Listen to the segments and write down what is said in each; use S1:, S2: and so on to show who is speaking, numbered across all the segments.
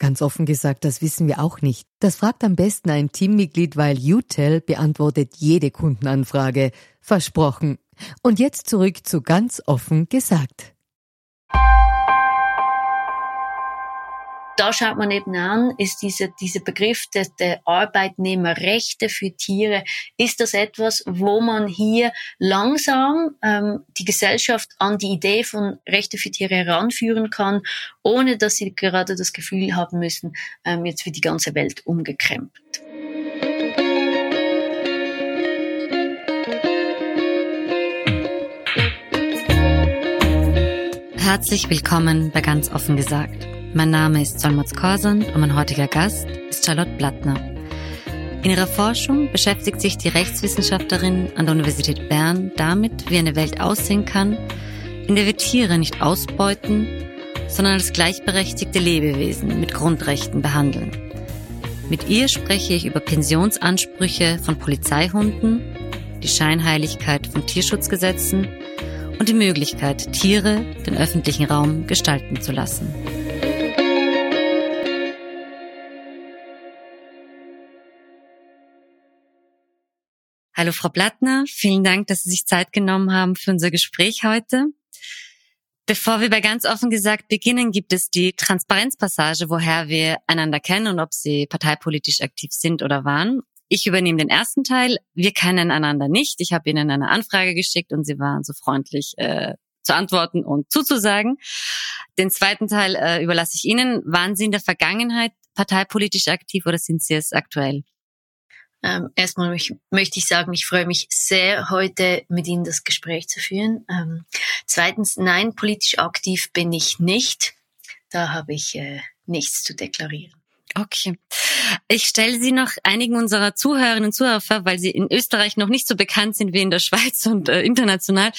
S1: Ganz offen gesagt, das wissen wir auch nicht. Das fragt am besten ein Teammitglied, weil UTEL beantwortet jede Kundenanfrage. Versprochen. Und jetzt zurück zu ganz offen gesagt.
S2: Da schaut man eben an, ist dieser, dieser Begriff der, der Arbeitnehmerrechte für Tiere, ist das etwas, wo man hier langsam ähm, die Gesellschaft an die Idee von Rechte für Tiere heranführen kann, ohne dass sie gerade das Gefühl haben müssen, ähm, jetzt wird die ganze Welt umgekrempelt.
S3: Herzlich willkommen bei Ganz offen gesagt. Mein Name ist Solmaz Korsand und mein heutiger Gast ist Charlotte Blattner. In ihrer Forschung beschäftigt sich die Rechtswissenschaftlerin an der Universität Bern damit, wie eine Welt aussehen kann, in der wir Tiere nicht ausbeuten, sondern als gleichberechtigte Lebewesen mit Grundrechten behandeln. Mit ihr spreche ich über Pensionsansprüche von Polizeihunden, die Scheinheiligkeit von Tierschutzgesetzen und die Möglichkeit, Tiere den öffentlichen Raum gestalten zu lassen. Hallo Frau Blattner, vielen Dank, dass Sie sich Zeit genommen haben für unser Gespräch heute. Bevor wir bei ganz offen gesagt beginnen, gibt es die Transparenzpassage, woher wir einander kennen und ob Sie parteipolitisch aktiv sind oder waren. Ich übernehme den ersten Teil. Wir kennen einander nicht. Ich habe Ihnen eine Anfrage geschickt und Sie waren so freundlich äh, zu antworten und zuzusagen. Den zweiten Teil äh, überlasse ich Ihnen. Waren Sie in der Vergangenheit parteipolitisch aktiv oder sind Sie es aktuell?
S2: Ähm, erstmal möchte ich sagen, ich freue mich sehr, heute mit Ihnen das Gespräch zu führen. Ähm, zweitens, nein, politisch aktiv bin ich nicht. Da habe ich äh, nichts zu deklarieren.
S3: Okay. Ich stelle Sie noch einigen unserer Zuhörerinnen und Zuhörer vor, weil Sie in Österreich noch nicht so bekannt sind wie in der Schweiz und äh, international.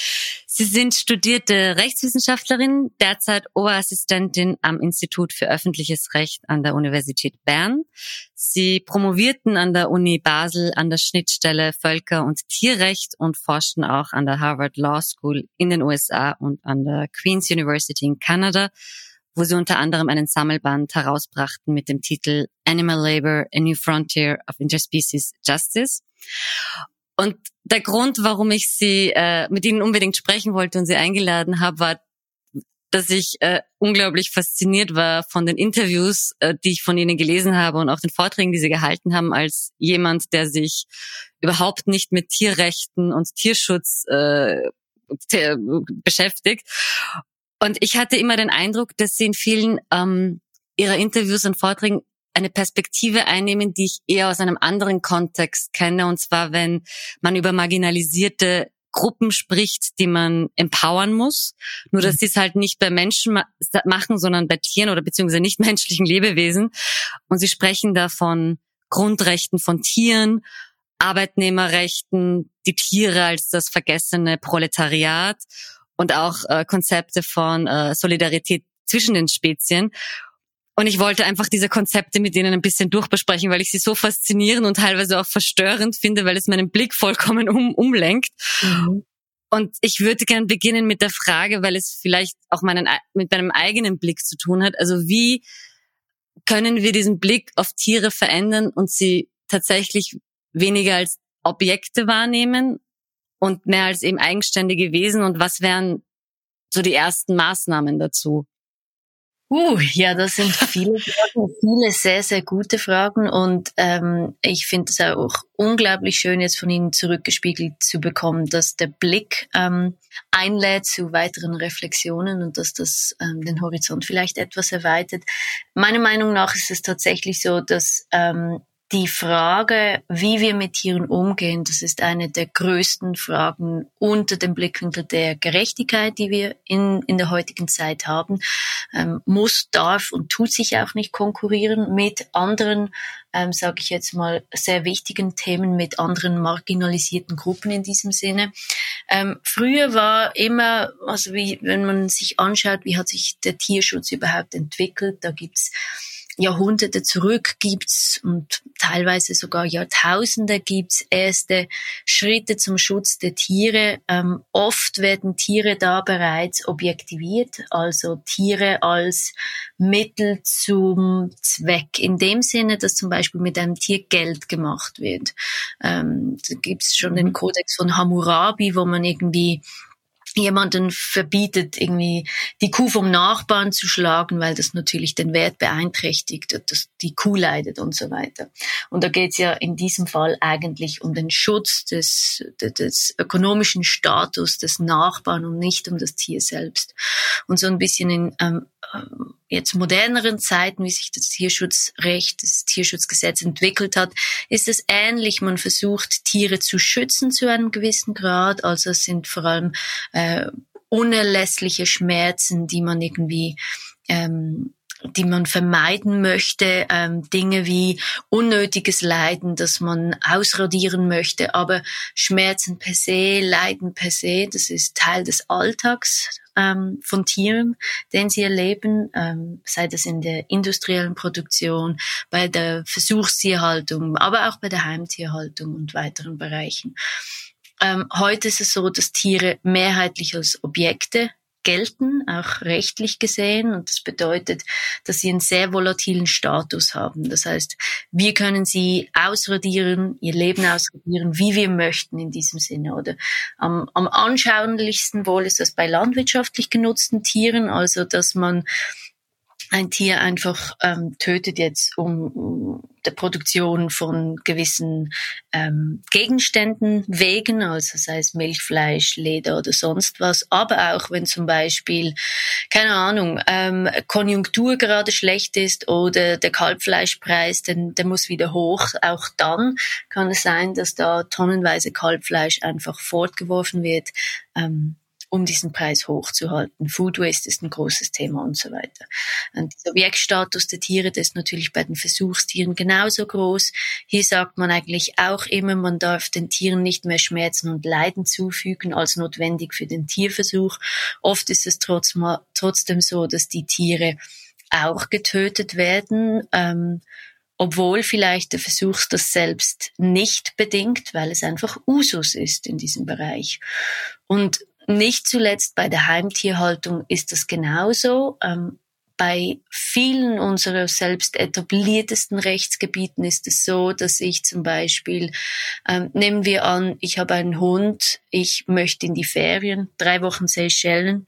S3: Sie sind studierte Rechtswissenschaftlerin, derzeit Oberassistentin am Institut für öffentliches Recht an der Universität Bern. Sie promovierten an der Uni Basel an der Schnittstelle Völker- und Tierrecht und forschten auch an der Harvard Law School in den USA und an der Queen's University in Kanada wo sie unter anderem einen Sammelband herausbrachten mit dem Titel Animal Labor, A New Frontier of Interspecies Justice. Und der Grund, warum ich sie äh, mit ihnen unbedingt sprechen wollte und sie eingeladen habe, war, dass ich äh, unglaublich fasziniert war von den Interviews, äh, die ich von ihnen gelesen habe und auch den Vorträgen, die sie gehalten haben, als jemand, der sich überhaupt nicht mit Tierrechten und Tierschutz äh, beschäftigt und ich hatte immer den Eindruck, dass sie in vielen ähm, ihrer Interviews und Vorträgen eine Perspektive einnehmen, die ich eher aus einem anderen Kontext kenne. Und zwar, wenn man über marginalisierte Gruppen spricht, die man empowern muss. Nur, dass mhm. sie es halt nicht bei Menschen ma machen, sondern bei Tieren oder beziehungsweise nicht menschlichen Lebewesen. Und sie sprechen da von Grundrechten von Tieren, Arbeitnehmerrechten, die Tiere als das vergessene Proletariat und auch äh, Konzepte von äh, Solidarität zwischen den Spezien. Und ich wollte einfach diese Konzepte mit denen ein bisschen durchbesprechen, weil ich sie so faszinierend und teilweise auch verstörend finde, weil es meinen Blick vollkommen um, umlenkt. Mhm. Und ich würde gern beginnen mit der Frage, weil es vielleicht auch meinen, mit meinem eigenen Blick zu tun hat. Also wie können wir diesen Blick auf Tiere verändern und sie tatsächlich weniger als Objekte wahrnehmen und mehr als eben eigenständige Wesen und was wären so die ersten Maßnahmen dazu?
S2: Uh, ja, das sind viele Fragen, viele sehr, sehr gute Fragen und ähm, ich finde es auch unglaublich schön, jetzt von Ihnen zurückgespiegelt zu bekommen, dass der Blick ähm, einlädt zu weiteren Reflexionen und dass das ähm, den Horizont vielleicht etwas erweitert. Meiner Meinung nach ist es tatsächlich so, dass ähm, die Frage, wie wir mit Tieren umgehen, das ist eine der größten Fragen unter dem Blickwinkel der Gerechtigkeit, die wir in, in der heutigen Zeit haben, ähm, muss, darf und tut sich auch nicht konkurrieren mit anderen, ähm, sage ich jetzt mal, sehr wichtigen Themen, mit anderen marginalisierten Gruppen in diesem Sinne. Ähm, früher war immer, also wie, wenn man sich anschaut, wie hat sich der Tierschutz überhaupt entwickelt, da gibt's Jahrhunderte zurück gibt's und teilweise sogar Jahrtausende gibt's erste Schritte zum Schutz der Tiere. Ähm, oft werden Tiere da bereits objektiviert, also Tiere als Mittel zum Zweck. In dem Sinne, dass zum Beispiel mit einem Tier Geld gemacht wird. Ähm, da gibt's schon den Kodex von Hammurabi, wo man irgendwie jemanden verbietet, irgendwie die Kuh vom Nachbarn zu schlagen, weil das natürlich den Wert beeinträchtigt, dass die Kuh leidet und so weiter. Und da geht es ja in diesem Fall eigentlich um den Schutz des, des ökonomischen Status des Nachbarn und nicht um das Tier selbst. Und so ein bisschen in ähm, jetzt moderneren Zeiten, wie sich das Tierschutzrecht, das Tierschutzgesetz entwickelt hat, ist es ähnlich. Man versucht, Tiere zu schützen zu einem gewissen Grad. Also es sind vor allem äh, unerlässliche Schmerzen, die man irgendwie ähm, die man vermeiden möchte, ähm, Dinge wie unnötiges Leiden, das man ausradieren möchte, aber Schmerzen per se, Leiden per se, das ist Teil des Alltags ähm, von Tieren, den sie erleben, ähm, sei das in der industriellen Produktion, bei der Versuchstierhaltung, aber auch bei der Heimtierhaltung und weiteren Bereichen. Ähm, heute ist es so, dass Tiere mehrheitlich als Objekte gelten, auch rechtlich gesehen. Und das bedeutet, dass sie einen sehr volatilen Status haben. Das heißt, wir können sie ausradieren, ihr Leben ausradieren, wie wir möchten in diesem Sinne. Oder am, am anschaulichsten wohl ist das bei landwirtschaftlich genutzten Tieren, also dass man ein Tier einfach ähm, tötet jetzt um, der Produktion von gewissen ähm, Gegenständen wegen, also sei es Milchfleisch, Leder oder sonst was, aber auch wenn zum Beispiel, keine Ahnung, ähm, Konjunktur gerade schlecht ist oder der Kalbfleischpreis, denn der muss wieder hoch, auch dann kann es sein, dass da tonnenweise Kalbfleisch einfach fortgeworfen wird. Ähm, um diesen Preis hochzuhalten. Food Waste ist ein großes Thema und so weiter. Und der Objektstatus der Tiere, das ist natürlich bei den Versuchstieren genauso groß. Hier sagt man eigentlich auch immer, man darf den Tieren nicht mehr Schmerzen und Leiden zufügen als notwendig für den Tierversuch. Oft ist es trotzdem so, dass die Tiere auch getötet werden. Ähm, obwohl vielleicht der Versuch das selbst nicht bedingt, weil es einfach Usus ist in diesem Bereich. Und nicht zuletzt bei der Heimtierhaltung ist das genauso. Ähm, bei vielen unserer selbst etabliertesten Rechtsgebieten ist es so, dass ich zum Beispiel, ähm, nehmen wir an, ich habe einen Hund, ich möchte in die Ferien, drei Wochen Seychellen,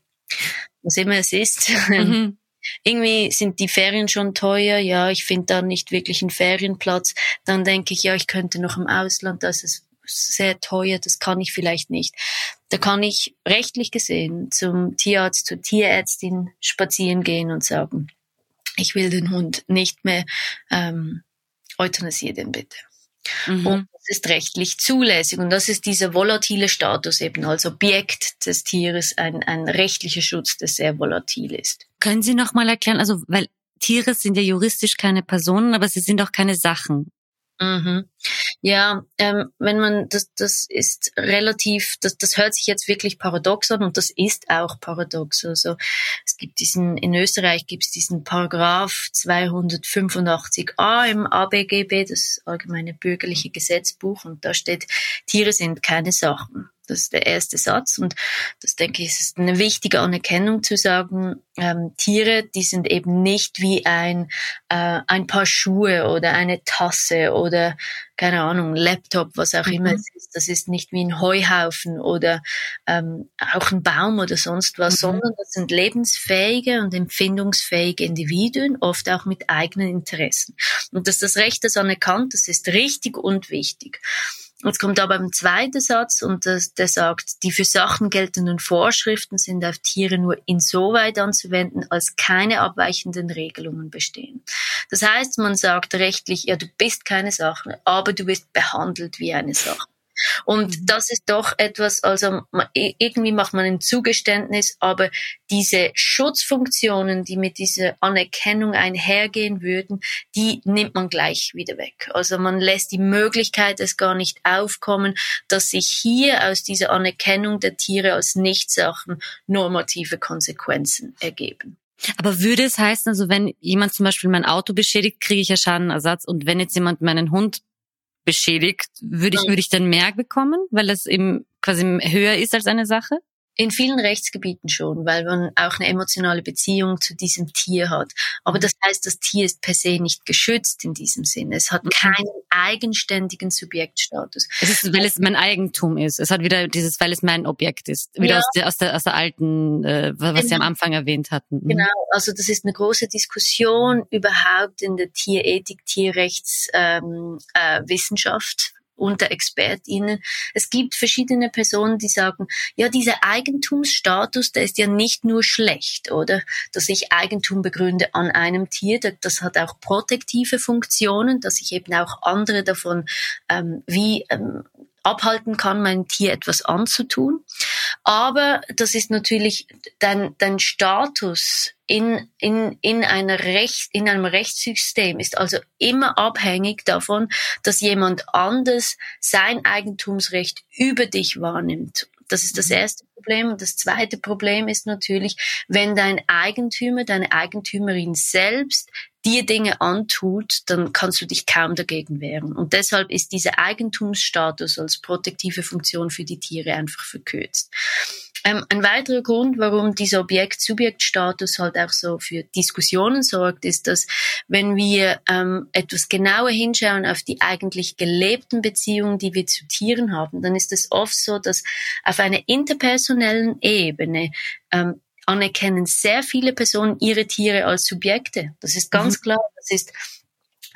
S2: was immer es ist. Mhm. Irgendwie sind die Ferien schon teuer, ja, ich finde da nicht wirklich einen Ferienplatz. Dann denke ich, ja, ich könnte noch im Ausland, da ist sehr teuer, das kann ich vielleicht nicht. Da kann ich rechtlich gesehen zum Tierarzt, zur Tierärztin spazieren gehen und sagen, ich will den Hund nicht mehr, ähm, euthanasiere den bitte. Mhm. Und das ist rechtlich zulässig. Und das ist dieser volatile Status eben als Objekt des Tieres, ein, ein rechtlicher Schutz, der sehr volatil ist.
S3: Können Sie noch mal erklären, also, weil Tiere sind ja juristisch keine Personen, aber sie sind auch keine Sachen.
S2: Mhm. Ja, ähm, wenn man das, das ist relativ, das, das hört sich jetzt wirklich paradox an und das ist auch paradox. Also es gibt diesen, in Österreich gibt es diesen Paragraph 285a im ABGB, das Allgemeine Bürgerliche Gesetzbuch, und da steht, Tiere sind keine Sachen. Das ist der erste Satz und das denke ich ist eine wichtige Anerkennung zu sagen, ähm, Tiere, die sind eben nicht wie ein, äh, ein paar Schuhe oder eine Tasse oder keine Ahnung, Laptop, was auch mhm. immer es ist. Das ist nicht wie ein Heuhaufen oder ähm, auch ein Baum oder sonst was, mhm. sondern das sind lebensfähige und empfindungsfähige Individuen, oft auch mit eigenen Interessen. Und dass das Recht das anerkannt, das ist richtig und wichtig. Jetzt kommt aber ein zweiter Satz und das, der sagt, die für Sachen geltenden Vorschriften sind auf Tiere nur insoweit anzuwenden, als keine abweichenden Regelungen bestehen. Das heißt, man sagt rechtlich, ja, du bist keine Sache, aber du wirst behandelt wie eine Sache. Und mhm. das ist doch etwas, also irgendwie macht man ein Zugeständnis, aber diese Schutzfunktionen, die mit dieser Anerkennung einhergehen würden, die nimmt man gleich wieder weg. Also man lässt die Möglichkeit es gar nicht aufkommen, dass sich hier aus dieser Anerkennung der Tiere als Nichtsachen normative Konsequenzen ergeben.
S3: Aber würde es heißen, also wenn jemand zum Beispiel mein Auto beschädigt, kriege ich ja Schadenersatz und wenn jetzt jemand meinen Hund beschädigt, würde ich, würde ich dann mehr bekommen, weil das eben quasi höher ist als eine Sache?
S2: In vielen Rechtsgebieten schon, weil man auch eine emotionale Beziehung zu diesem Tier hat. Aber das heißt, das Tier ist per se nicht geschützt in diesem Sinne. Es hat mhm. keinen eigenständigen Subjektstatus.
S3: Es ist, weil es mein Eigentum ist. Es hat wieder dieses, weil es mein Objekt ist. Wieder ja. aus, der, aus, der, aus der alten, äh, was genau. Sie am Anfang erwähnt hatten.
S2: Mhm. Genau, also das ist eine große Diskussion überhaupt in der Tierethik, Tierrechtswissenschaft. Ähm, äh, unter ExpertInnen. Es gibt verschiedene Personen, die sagen, ja, dieser Eigentumsstatus, der ist ja nicht nur schlecht, oder? Dass ich Eigentum begründe an einem Tier, das hat auch protektive Funktionen, dass ich eben auch andere davon ähm, wie ähm, abhalten kann, meinem Tier etwas anzutun. Aber das ist natürlich dein, dein Status in, in, in, einer Recht, in einem Rechtssystem ist also immer abhängig davon, dass jemand anders sein Eigentumsrecht über dich wahrnimmt. Das ist das mhm. erste Problem. Und das zweite Problem ist natürlich, wenn dein Eigentümer, deine Eigentümerin selbst dir Dinge antut, dann kannst du dich kaum dagegen wehren. Und deshalb ist dieser Eigentumsstatus als protektive Funktion für die Tiere einfach verkürzt. Ähm, ein weiterer Grund, warum dieser Objekt-Subjekt-Status halt auch so für Diskussionen sorgt, ist, dass wenn wir ähm, etwas genauer hinschauen auf die eigentlich gelebten Beziehungen, die wir zu Tieren haben, dann ist es oft so, dass auf einer interpersonellen Ebene ähm, anerkennen sehr viele Personen ihre Tiere als Subjekte. Das ist ganz mhm. klar. Das ist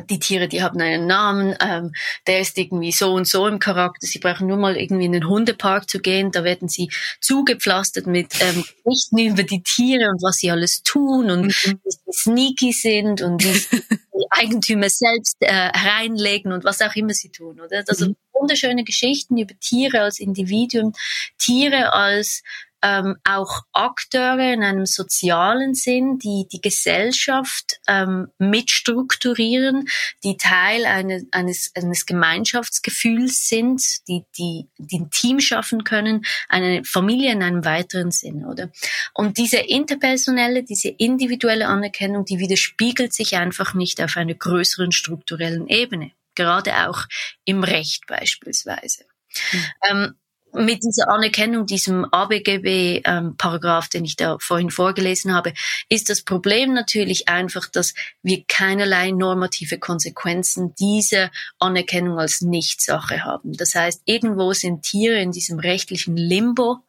S2: die Tiere, die haben einen Namen, ähm, der ist irgendwie so und so im Charakter. Sie brauchen nur mal irgendwie in den Hundepark zu gehen, da werden sie zugepflastert mit ähm, Berichten über die Tiere und was sie alles tun und mhm. wie sie sneaky sind und wie die Eigentümer selbst äh, reinlegen und was auch immer sie tun, oder? Also mhm. wunderschöne Geschichten über Tiere als Individuum, Tiere als ähm, auch Akteure in einem sozialen Sinn, die die Gesellschaft ähm, mitstrukturieren, die Teil eine, eines, eines Gemeinschaftsgefühls sind, die, die, die ein Team schaffen können, eine Familie in einem weiteren Sinn, oder? Und diese interpersonelle, diese individuelle Anerkennung, die widerspiegelt sich einfach nicht auf einer größeren strukturellen Ebene, gerade auch im Recht beispielsweise. Mhm. Ähm, mit dieser Anerkennung, diesem ABGB-Paragraph, ähm, den ich da vorhin vorgelesen habe, ist das Problem natürlich einfach, dass wir keinerlei normative Konsequenzen dieser Anerkennung als Nichtsache haben. Das heißt, irgendwo sind Tiere in diesem rechtlichen Limbo,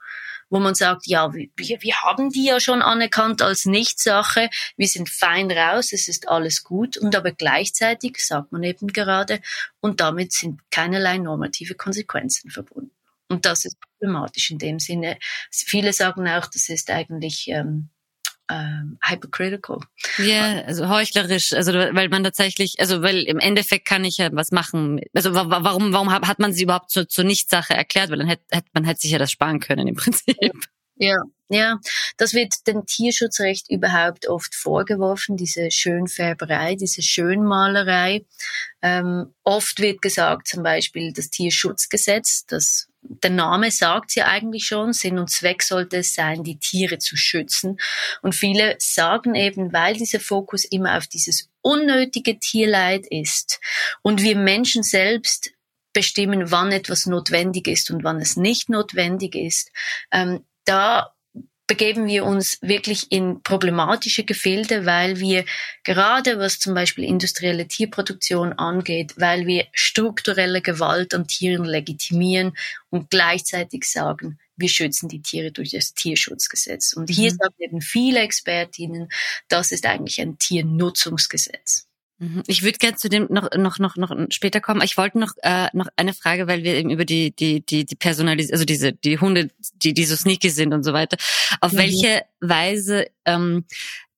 S2: wo man sagt, ja, wir, wir haben die ja schon anerkannt als Nichtsache, wir sind fein raus, es ist alles gut, und aber gleichzeitig sagt man eben gerade, und damit sind keinerlei normative Konsequenzen verbunden. Und das ist problematisch in dem Sinne. Viele sagen auch, das ist eigentlich ähm, ähm, hypercritical.
S3: Ja, also heuchlerisch, also weil man tatsächlich, also weil im Endeffekt kann ich ja was machen. Also warum, warum hat man sie überhaupt zur, zur Nichtsache erklärt? Weil dann hätte, hätte man hätte sich ja das sparen können im Prinzip.
S2: Ja, ja, das wird dem Tierschutzrecht überhaupt oft vorgeworfen, diese Schönfärberei, diese Schönmalerei. Ähm, oft wird gesagt, zum Beispiel das Tierschutzgesetz, das der Name sagt ja eigentlich schon, Sinn und Zweck sollte es sein, die Tiere zu schützen. Und viele sagen eben, weil dieser Fokus immer auf dieses unnötige Tierleid ist und wir Menschen selbst bestimmen, wann etwas notwendig ist und wann es nicht notwendig ist. Ähm, da begeben wir uns wirklich in problematische Gefilde, weil wir gerade was zum Beispiel industrielle Tierproduktion angeht, weil wir strukturelle Gewalt an Tieren legitimieren und gleichzeitig sagen, wir schützen die Tiere durch das Tierschutzgesetz. Und hier mhm. sagen eben viele Expertinnen, das ist eigentlich ein Tiernutzungsgesetz.
S3: Mhm. Ich würde gerne zu dem noch noch noch noch später kommen. Ich wollte noch äh, noch eine Frage, weil wir eben über die die die die Personalis also diese die Hunde, die die so sneaky sind und so weiter. Auf mhm. welche Weise ähm,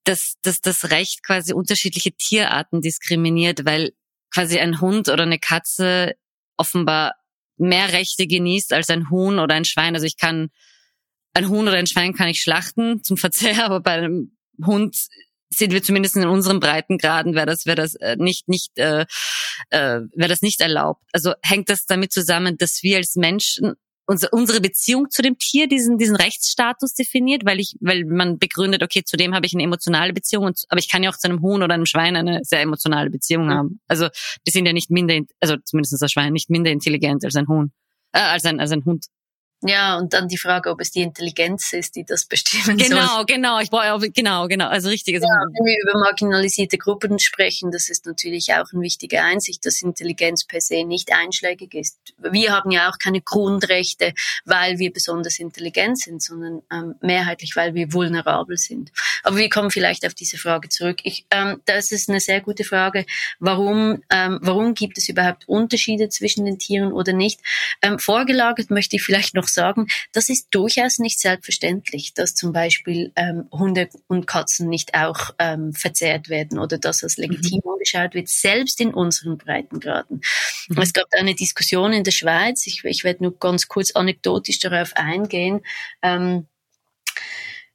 S3: dass dass das Recht quasi unterschiedliche Tierarten diskriminiert, weil quasi ein Hund oder eine Katze offenbar mehr Rechte genießt als ein Huhn oder ein Schwein. Also ich kann ein Huhn oder ein Schwein kann ich schlachten zum Verzehr, aber bei einem Hund sind wir zumindest in unseren Breitengraden, wäre das, wäre das äh, nicht, nicht, äh, äh, wäre das nicht erlaubt. Also hängt das damit zusammen, dass wir als Menschen unsere Beziehung zu dem Tier diesen, diesen Rechtsstatus definiert, weil ich, weil man begründet, okay, zu dem habe ich eine emotionale Beziehung, und, aber ich kann ja auch zu einem Huhn oder einem Schwein eine sehr emotionale Beziehung mhm. haben. Also die sind ja nicht minder, also zumindest das Schwein nicht minder intelligent als ein Huhn, äh, als ein als ein Hund.
S2: Ja, und dann die Frage, ob es die Intelligenz ist, die das bestimmen
S3: genau,
S2: soll.
S3: Genau, genau, ich brauche genau, genau, also richtig.
S2: Ja, wenn wir über marginalisierte Gruppen sprechen, das ist natürlich auch eine wichtige Einsicht, dass Intelligenz per se nicht einschlägig ist. Wir haben ja auch keine Grundrechte, weil wir besonders intelligent sind, sondern ähm, mehrheitlich, weil wir vulnerabel sind. Aber wir kommen vielleicht auf diese Frage zurück. Ich, ähm, das ist eine sehr gute Frage. Warum, ähm, warum gibt es überhaupt Unterschiede zwischen den Tieren oder nicht? Ähm, vorgelagert möchte ich vielleicht noch sagen, das ist durchaus nicht selbstverständlich, dass zum Beispiel ähm, Hunde und Katzen nicht auch ähm, verzehrt werden oder dass das legitim mhm. angeschaut wird, selbst in unseren Breitengraden. Mhm. Es gab eine Diskussion in der Schweiz, ich, ich werde nur ganz kurz anekdotisch darauf eingehen. Ähm,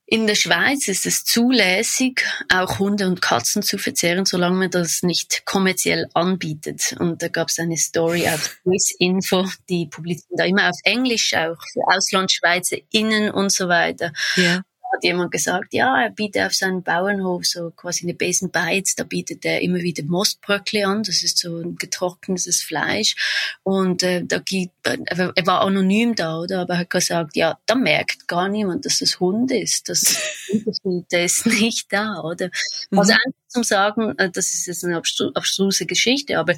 S2: in der Schweiz ist es zulässig, auch Hunde und Katzen zu verzehren, solange man das nicht kommerziell anbietet. Und da gab es eine Story auf Swiss Info, die publizieren da immer auf Englisch, auch für Auslandschweizer innen und so weiter. Ja hat jemand gesagt, ja, er bietet auf seinem Bauernhof so quasi eine Besenbeiz, da bietet er immer wieder Mostbröckli an, das ist so ein getrocknetes Fleisch und äh, da gibt, er war anonym da, oder, aber er hat gesagt, ja, da merkt gar niemand, dass das Hund ist, das Unterschied ist nicht da, oder? Mhm. Also einfach zum Sagen, äh, das ist jetzt eine abstruse Geschichte, aber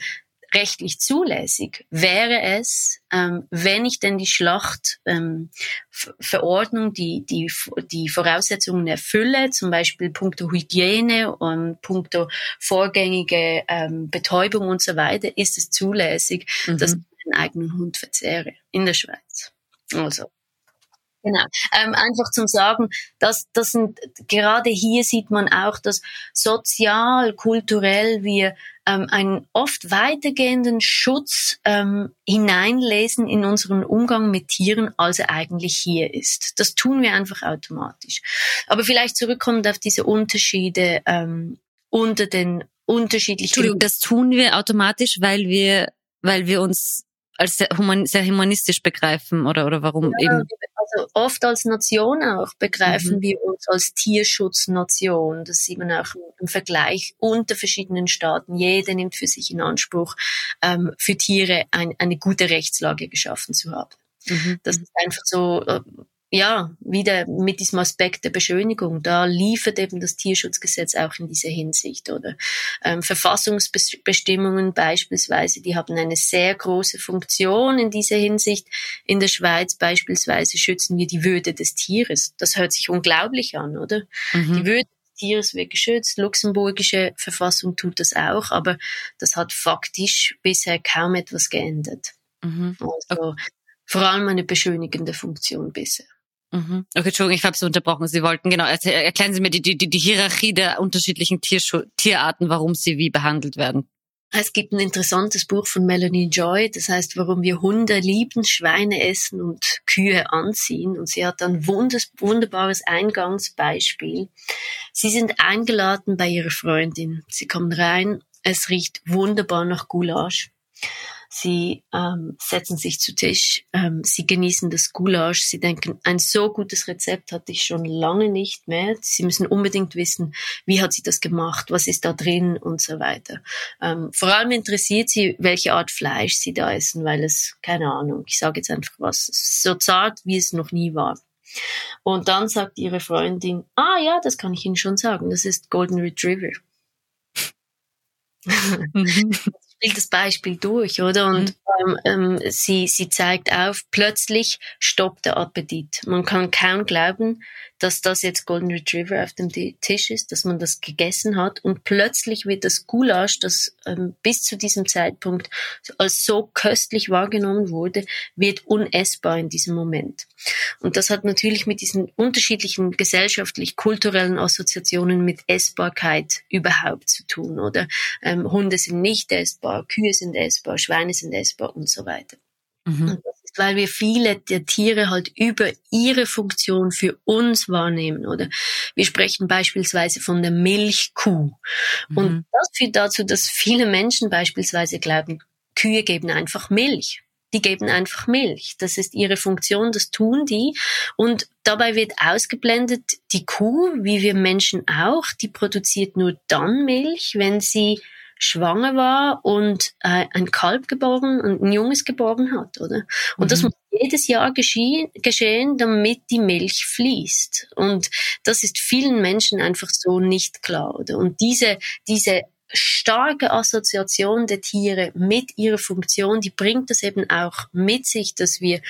S2: rechtlich zulässig wäre es, ähm, wenn ich denn die Schlachtverordnung, ähm, die, die, die Voraussetzungen erfülle, zum Beispiel punkto Hygiene und punkto vorgängige ähm, Betäubung und so weiter, ist es zulässig, mhm. dass ich einen eigenen Hund verzehre in der Schweiz. Also Genau. Ähm, einfach zum Sagen, dass das sind gerade hier sieht man auch, dass sozial, kulturell wir ähm, einen oft weitergehenden Schutz ähm, hineinlesen in unseren Umgang mit Tieren, als er eigentlich hier ist. Das tun wir einfach automatisch. Aber vielleicht zurückkommend auf diese Unterschiede ähm, unter den unterschiedlichen.
S3: Entschuldigung, das tun wir automatisch, weil wir, weil wir uns als sehr, human, sehr humanistisch begreifen oder oder warum ja, eben?
S2: Also oft als Nation auch begreifen mhm. wir uns als Tierschutznation. Das sieht man auch im Vergleich unter verschiedenen Staaten. Jeder nimmt für sich in Anspruch, ähm, für Tiere ein, eine gute Rechtslage geschaffen zu haben. Mhm. Das ist einfach so äh, ja, wieder mit diesem Aspekt der Beschönigung, da liefert eben das Tierschutzgesetz auch in dieser Hinsicht, oder? Ähm, Verfassungsbestimmungen beispielsweise, die haben eine sehr große Funktion in dieser Hinsicht. In der Schweiz beispielsweise schützen wir die Würde des Tieres. Das hört sich unglaublich an, oder? Mhm. Die Würde des Tieres wird geschützt. Luxemburgische Verfassung tut das auch, aber das hat faktisch bisher kaum etwas geändert. Mhm. Also, vor allem eine beschönigende Funktion bisher.
S3: Mhm. Okay, Entschuldigung, ich habe Sie unterbrochen. Sie wollten, genau, erklären Sie mir die, die, die Hierarchie der unterschiedlichen Tierschu Tierarten, warum sie wie behandelt werden.
S2: Es gibt ein interessantes Buch von Melanie Joy, das heißt, warum wir Hunde lieben, Schweine essen und Kühe anziehen. Und sie hat ein wunderbares Eingangsbeispiel. Sie sind eingeladen bei ihrer Freundin. Sie kommen rein, es riecht wunderbar nach Gulasch. Sie ähm, setzen sich zu Tisch, ähm, sie genießen das Gulasch, sie denken, ein so gutes Rezept hatte ich schon lange nicht mehr. Sie müssen unbedingt wissen, wie hat sie das gemacht, was ist da drin und so weiter. Ähm, vor allem interessiert sie, welche Art Fleisch sie da essen, weil es, keine Ahnung, ich sage jetzt einfach was, so zart, wie es noch nie war. Und dann sagt ihre Freundin, ah ja, das kann ich Ihnen schon sagen, das ist Golden Retriever. Spielt das Beispiel durch, oder? Und mhm. ähm, sie, sie zeigt auf, plötzlich stoppt der Appetit. Man kann kaum glauben, dass das jetzt Golden Retriever auf dem Tisch ist, dass man das gegessen hat und plötzlich wird das Gulasch, das ähm, bis zu diesem Zeitpunkt als so köstlich wahrgenommen wurde, wird unessbar in diesem Moment. Und das hat natürlich mit diesen unterschiedlichen gesellschaftlich-kulturellen Assoziationen mit Essbarkeit überhaupt zu tun, oder? Ähm, Hunde sind nicht essbar, Kühe sind essbar, Schweine sind essbar und so weiter. Mhm weil wir viele der Tiere halt über ihre Funktion für uns wahrnehmen, oder? Wir sprechen beispielsweise von der Milchkuh. Mhm. Und das führt dazu, dass viele Menschen beispielsweise glauben, Kühe geben einfach Milch. Die geben einfach Milch. Das ist ihre Funktion, das tun die. Und dabei wird ausgeblendet, die Kuh, wie wir Menschen auch, die produziert nur dann Milch, wenn sie schwanger war und äh, ein Kalb geboren und ein Junges geboren hat, oder? Und mhm. das muss jedes Jahr geschehen, geschehen, damit die Milch fließt. Und das ist vielen Menschen einfach so nicht klar, oder? Und diese, diese starke Assoziation der Tiere mit ihrer Funktion, die bringt das eben auch mit sich, dass wir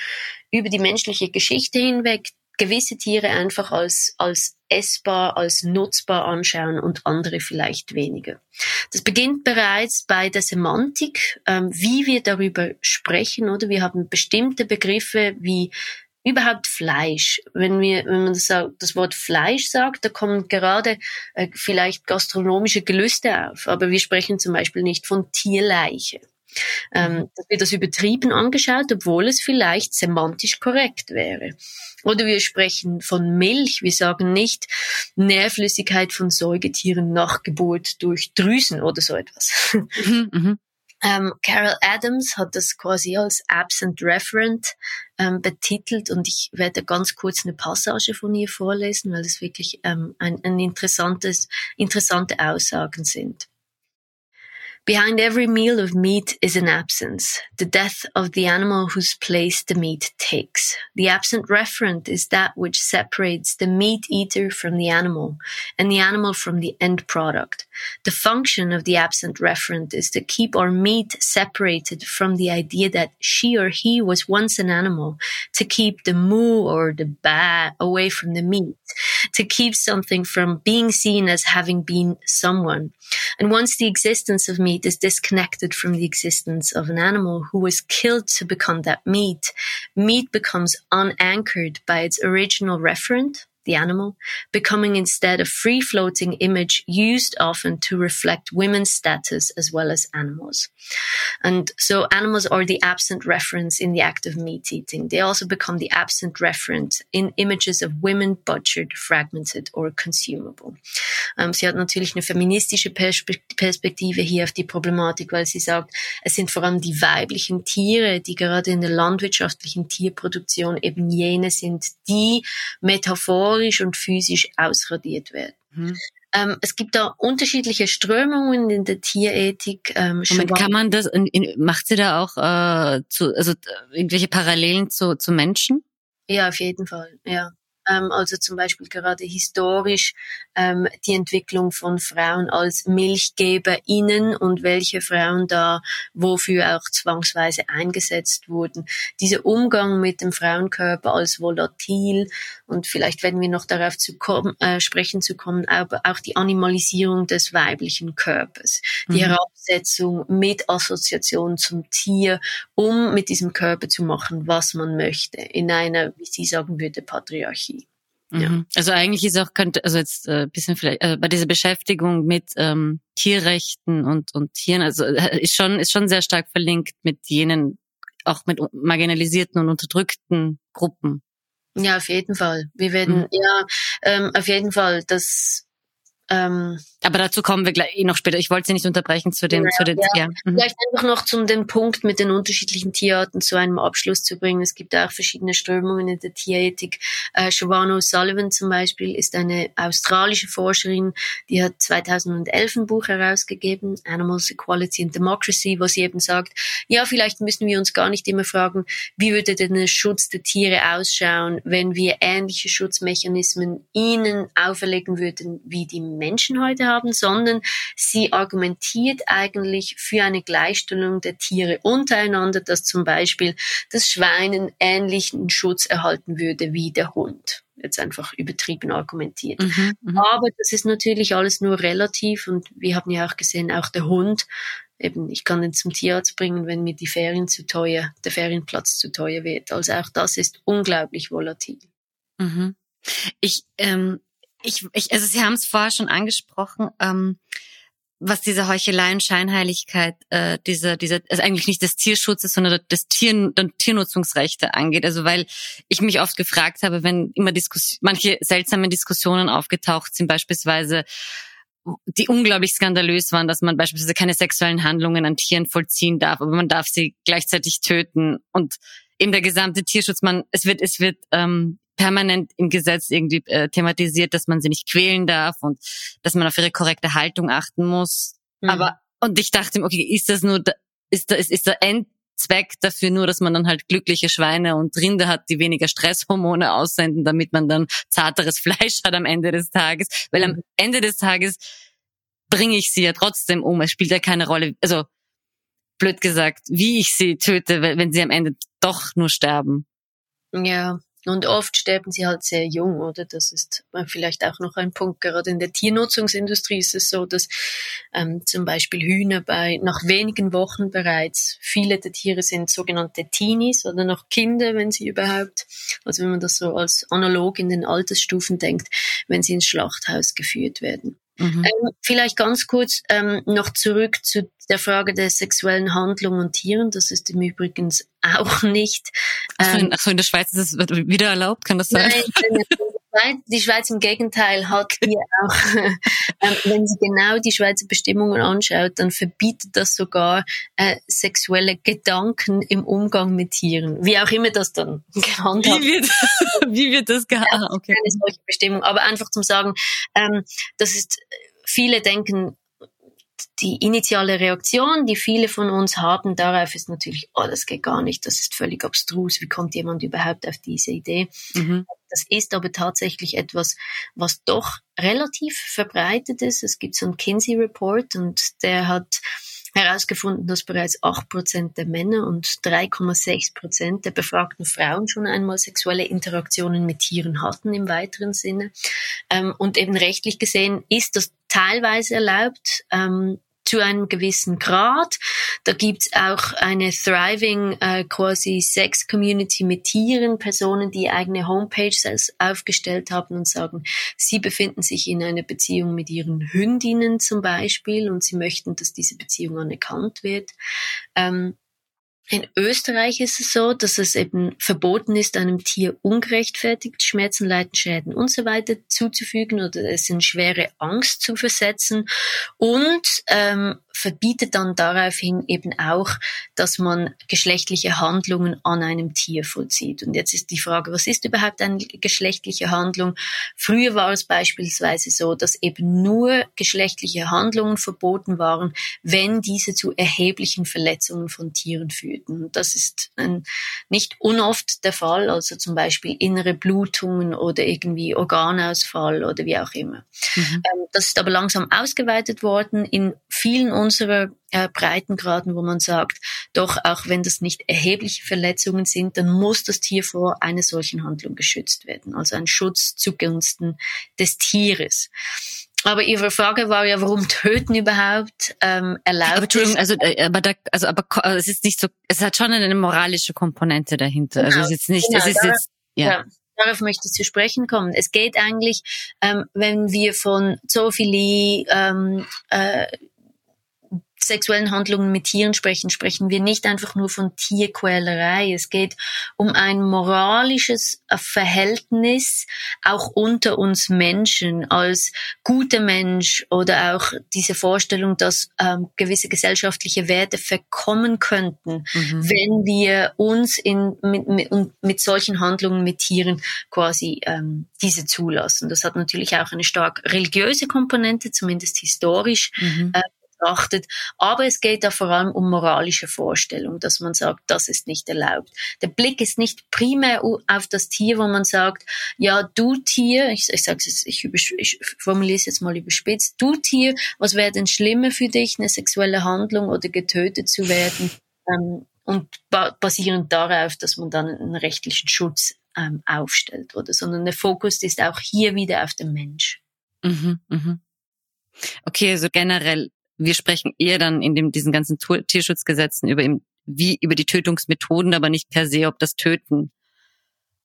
S2: über die menschliche Geschichte hinweg gewisse Tiere einfach als, als essbar, als nutzbar anschauen und andere vielleicht weniger. Das beginnt bereits bei der Semantik, ähm, wie wir darüber sprechen, oder? Wir haben bestimmte Begriffe wie überhaupt Fleisch. Wenn wir, wenn man das, Wort Fleisch sagt, da kommen gerade äh, vielleicht gastronomische Gelüste auf. Aber wir sprechen zum Beispiel nicht von Tierleiche. Ähm, mhm. da wird das übertrieben angeschaut, obwohl es vielleicht semantisch korrekt wäre. Oder wir sprechen von Milch, wir sagen nicht Nährflüssigkeit von Säugetieren nach Geburt durch Drüsen oder so etwas. Mhm, mhm. Ähm, Carol Adams hat das quasi als Absent Referent ähm, betitelt und ich werde ganz kurz eine Passage von ihr vorlesen, weil es wirklich ähm, ein, ein interessantes, interessante Aussagen sind. Behind every meal of meat is an absence, the death of the animal whose place the meat takes. The absent referent is that which separates the meat eater from the animal, and the animal from the end product. The function of the absent referent is to keep our meat separated from the idea that she or he was once an animal, to keep the moo or the ba away from the meat, to keep something from being seen as having been someone. And once the existence of meat is disconnected from the existence of an animal who was killed to become that meat, meat becomes unanchored by its original referent, the animal, becoming instead a free floating image used often to reflect women's status as well as animals. And so animals are the absent reference in the act of meat eating. They also become the absent reference in images of women butchered, fragmented or consumable. Ähm, sie hat natürlich eine feministische Perspektive hier auf die Problematik, weil sie sagt, es sind vor allem die weiblichen Tiere, die gerade in der landwirtschaftlichen Tierproduktion eben jene sind, die metaphorisch und physisch ausradiert werden. Mhm. Ähm, es gibt da unterschiedliche Strömungen in der Tierethik.
S3: Ähm, Moment, kann man das, in, in, macht sie da auch äh, zu, also irgendwelche Parallelen zu, zu Menschen?
S2: Ja, auf jeden Fall, ja ähm, also zum Beispiel gerade historisch ähm, die Entwicklung von Frauen als MilchgeberInnen und welche Frauen da wofür auch zwangsweise eingesetzt wurden. Dieser Umgang mit dem Frauenkörper als volatil und vielleicht werden wir noch darauf zu kommen, äh, sprechen zu kommen, aber auch die Animalisierung des weiblichen Körpers, die mhm. Herabsetzung mit Assoziation zum Tier, um mit diesem Körper zu machen, was man möchte, in einer, wie sie sagen würde, Patriarchie.
S3: Ja. Mhm. Also eigentlich ist auch könnte also jetzt äh, bisschen vielleicht äh, bei dieser Beschäftigung mit ähm, Tierrechten und und Tieren also äh, ist schon ist schon sehr stark verlinkt mit jenen auch mit marginalisierten und unterdrückten Gruppen.
S2: Ja, auf jeden Fall. Wir werden mhm. ja ähm, auf jeden Fall das
S3: ähm, Aber dazu kommen wir gleich eh noch später. Ich wollte Sie nicht unterbrechen zu dem, ja, zu den
S2: ja. ja. Mhm. Vielleicht einfach noch zum den Punkt mit den unterschiedlichen Tierarten zu einem Abschluss zu bringen. Es gibt auch verschiedene Strömungen in der Tierethik. Äh, Giovanna O'Sullivan zum Beispiel ist eine australische Forscherin, die hat 2011 ein Buch herausgegeben, Animals, Equality and Democracy, wo sie eben sagt, ja, vielleicht müssen wir uns gar nicht immer fragen, wie würde denn der Schutz der Tiere ausschauen, wenn wir ähnliche Schutzmechanismen ihnen auferlegen würden, wie die Menschen heute haben, sondern sie argumentiert eigentlich für eine Gleichstellung der Tiere untereinander, dass zum Beispiel das Schwein einen ähnlichen Schutz erhalten würde wie der Hund jetzt einfach übertrieben argumentiert. Mhm, mhm, Aber das ist natürlich alles nur relativ und wir haben ja auch gesehen, auch der Hund, eben, ich kann ihn zum Tierarzt bringen, wenn mir die Ferien zu teuer, der Ferienplatz zu teuer wird. Also auch das ist unglaublich volatil.
S3: Mhm. Ich, ähm, ich, ich, also Sie haben es vorher schon angesprochen, ähm, was diese Heuchelei und Scheinheiligkeit, äh, diese, diese, also eigentlich nicht des Tierschutzes, sondern des Tier, der Tiernutzungsrechte angeht. Also weil ich mich oft gefragt habe, wenn immer Diskus manche seltsame Diskussionen aufgetaucht sind, beispielsweise die unglaublich skandalös waren, dass man beispielsweise keine sexuellen Handlungen an Tieren vollziehen darf, aber man darf sie gleichzeitig töten und eben der gesamte Tierschutz, man, es wird, es wird ähm, permanent im Gesetz irgendwie äh, thematisiert, dass man sie nicht quälen darf und dass man auf ihre korrekte Haltung achten muss. Mhm. Aber und ich dachte, okay, ist das nur, ist da ist, ist der Endzweck dafür nur, dass man dann halt glückliche Schweine und Rinde hat, die weniger Stresshormone aussenden, damit man dann zarteres Fleisch hat am Ende des Tages, weil mhm. am Ende des Tages bringe ich sie ja trotzdem um. Es spielt ja keine Rolle, also blöd gesagt, wie ich sie töte, wenn sie am Ende doch nur sterben.
S2: Ja, und oft sterben sie halt sehr jung, oder? Das ist vielleicht auch noch ein Punkt. Gerade in der Tiernutzungsindustrie ist es so, dass ähm, zum Beispiel Hühner bei nach wenigen Wochen bereits viele der Tiere sind sogenannte Teenies oder noch Kinder, wenn sie überhaupt, also wenn man das so als analog in den Altersstufen denkt, wenn sie ins Schlachthaus geführt werden. Mhm. Ähm, vielleicht ganz kurz ähm, noch zurück zu der Frage der sexuellen Handlung an Tieren. Das ist im Übrigen auch nicht.
S3: Ähm, Ach so, in der Schweiz ist es wieder erlaubt, kann das sein?
S2: Nein, die Schweiz im Gegenteil hat hier auch, ähm, wenn sie genau die Schweizer Bestimmungen anschaut, dann verbietet das sogar äh, sexuelle Gedanken im Umgang mit Tieren. Wie auch immer das dann gehandhabt
S3: wie wird. wie wird das gehandhabt? Ja, okay.
S2: Keine solche Bestimmung. Aber einfach zum Sagen, ähm, das ist, viele denken, die initiale Reaktion, die viele von uns haben darauf, ist natürlich, oh, das geht gar nicht, das ist völlig abstrus, wie kommt jemand überhaupt auf diese Idee? Mhm. Das ist aber tatsächlich etwas, was doch relativ verbreitet ist. Es gibt so einen Kinsey Report und der hat herausgefunden, dass bereits acht Prozent der Männer und 3,6 Prozent der befragten Frauen schon einmal sexuelle Interaktionen mit Tieren hatten im weiteren Sinne. Ähm, und eben rechtlich gesehen ist das teilweise erlaubt. Zu einem gewissen Grad. Da gibt's auch eine thriving äh, quasi Sex Community mit Tieren, Personen, die eigene Homepages aufgestellt haben und sagen, sie befinden sich in einer Beziehung mit ihren Hündinnen zum Beispiel und sie möchten, dass diese Beziehung anerkannt wird. Ähm, in Österreich ist es so, dass es eben verboten ist, einem Tier ungerechtfertigt Schmerzen, Leiden, Schäden und so weiter zuzufügen oder es in schwere Angst zu versetzen. Und ähm, verbietet dann daraufhin eben auch, dass man geschlechtliche Handlungen an einem Tier vollzieht. Und jetzt ist die Frage, was ist überhaupt eine geschlechtliche Handlung? Früher war es beispielsweise so, dass eben nur geschlechtliche Handlungen verboten waren, wenn diese zu erheblichen Verletzungen von Tieren führten. Und das ist ein, nicht unoft der Fall, also zum Beispiel innere Blutungen oder irgendwie Organausfall oder wie auch immer. Mhm. Ähm, das ist aber langsam ausgeweitet worden in vielen unserer äh, Breitengraden, wo man sagt, doch auch wenn das nicht erhebliche Verletzungen sind, dann muss das Tier vor einer solchen Handlung geschützt werden. Also ein Schutz zugunsten des Tieres. Aber Ihre Frage war ja, warum Töten überhaupt ähm, erlaubt
S3: aber, Entschuldigung, also, äh, aber da, also, aber also es ist nicht so, es hat schon eine moralische Komponente dahinter. Also genau. Also es ist jetzt nicht, genau, es ist jetzt, ja. ja
S2: darauf möchte ich zu sprechen kommen. Es geht eigentlich, ähm, wenn wir von Zoophilie, ähm, äh, sexuellen Handlungen mit Tieren sprechen, sprechen wir nicht einfach nur von Tierquälerei. Es geht um ein moralisches Verhältnis auch unter uns Menschen als guter Mensch oder auch diese Vorstellung, dass ähm, gewisse gesellschaftliche Werte verkommen könnten, mhm. wenn wir uns in, mit, mit, mit solchen Handlungen mit Tieren quasi ähm, diese zulassen. Das hat natürlich auch eine stark religiöse Komponente, zumindest historisch. Mhm. Äh, betrachtet. Aber es geht da vor allem um moralische Vorstellung, dass man sagt, das ist nicht erlaubt. Der Blick ist nicht primär auf das Tier, wo man sagt, ja, du Tier, ich, ich ich, ich formuliere es jetzt mal überspitzt, du Tier, was wäre denn schlimmer für dich, eine sexuelle Handlung oder getötet zu werden? Ähm, und ba basierend darauf, dass man dann einen rechtlichen Schutz ähm, aufstellt, oder? Sondern der Fokus ist auch hier wieder auf dem Mensch.
S3: Mhm, mhm. Okay, also generell wir sprechen eher dann in dem, diesen ganzen Tierschutzgesetzen über eben, wie über die Tötungsmethoden, aber nicht per se, ob das Töten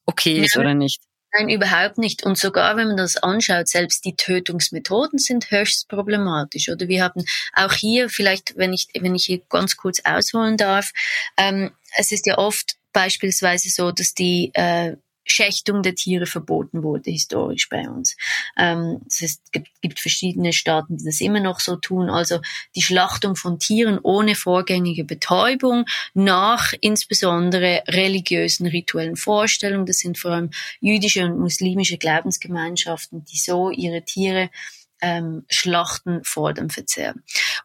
S3: okay ist ja. oder nicht.
S2: Nein, überhaupt nicht. Und sogar wenn man das anschaut, selbst die Tötungsmethoden sind höchst problematisch. Oder wir haben auch hier vielleicht, wenn ich, wenn ich hier ganz kurz ausholen darf, ähm, es ist ja oft beispielsweise so, dass die äh, Schächtung der Tiere verboten wurde, historisch bei uns. Ähm, es gibt, gibt verschiedene Staaten, die das immer noch so tun. Also die Schlachtung von Tieren ohne vorgängige Betäubung nach insbesondere religiösen rituellen Vorstellungen. Das sind vor allem jüdische und muslimische Glaubensgemeinschaften, die so ihre Tiere ähm, Schlachten vor dem Verzehr.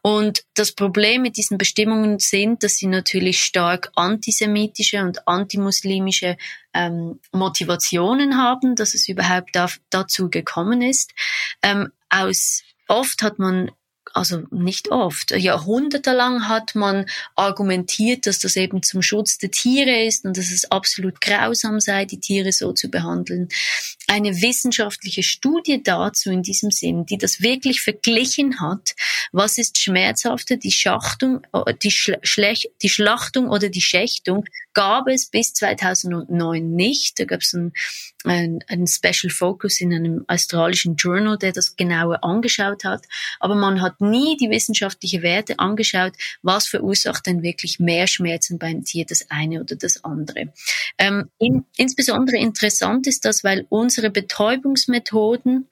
S2: Und das Problem mit diesen Bestimmungen sind, dass sie natürlich stark antisemitische und antimuslimische ähm, Motivationen haben, dass es überhaupt da, dazu gekommen ist. Ähm, aus oft hat man also nicht oft, jahrhundertelang hat man argumentiert, dass das eben zum Schutz der Tiere ist und dass es absolut grausam sei, die Tiere so zu behandeln. Eine wissenschaftliche Studie dazu in diesem Sinn, die das wirklich verglichen hat, was ist schmerzhafter, die Schachtung, äh, die, Schlech die Schlachtung oder die Schächtung, gab es bis 2009 nicht. Da gab es ein, ein, ein Special Focus in einem australischen Journal, der das genauer angeschaut hat. Aber man hat nie die wissenschaftliche Werte angeschaut, was verursacht denn wirklich mehr Schmerzen beim Tier, das eine oder das andere. Ähm, in, insbesondere interessant ist das, weil unsere Betäubungsmethoden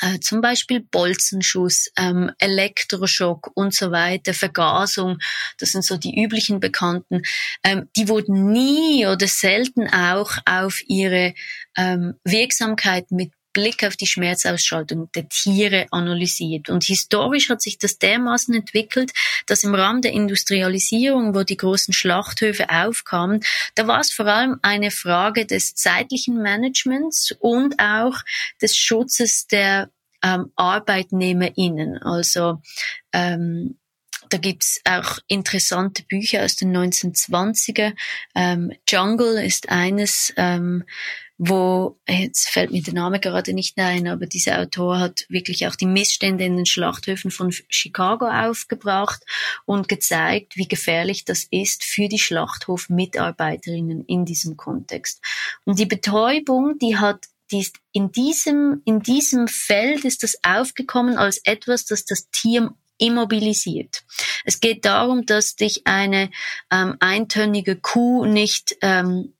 S2: äh, zum Beispiel Bolzenschuss, ähm, Elektroschock und so weiter, Vergasung, das sind so die üblichen Bekannten, ähm, die wurden nie oder selten auch auf ihre ähm, Wirksamkeit mit Blick auf die Schmerzausschaltung der Tiere analysiert. Und historisch hat sich das dermaßen entwickelt, dass im Rahmen der Industrialisierung, wo die großen Schlachthöfe aufkamen, da war es vor allem eine Frage des zeitlichen Managements und auch des Schutzes der ähm, ArbeitnehmerInnen. Also ähm, da gibt's auch interessante Bücher aus den 1920er. Ähm, Jungle ist eines, ähm, wo, jetzt fällt mir der Name gerade nicht ein, aber dieser Autor hat wirklich auch die Missstände in den Schlachthöfen von Chicago aufgebracht und gezeigt, wie gefährlich das ist für die Schlachthofmitarbeiterinnen in diesem Kontext. Und die Betäubung, die hat die ist in diesem, in diesem Feld ist das aufgekommen als etwas, das das Tier immobilisiert. Es geht darum, dass dich eine ähm, eintönige Kuh nicht ähm,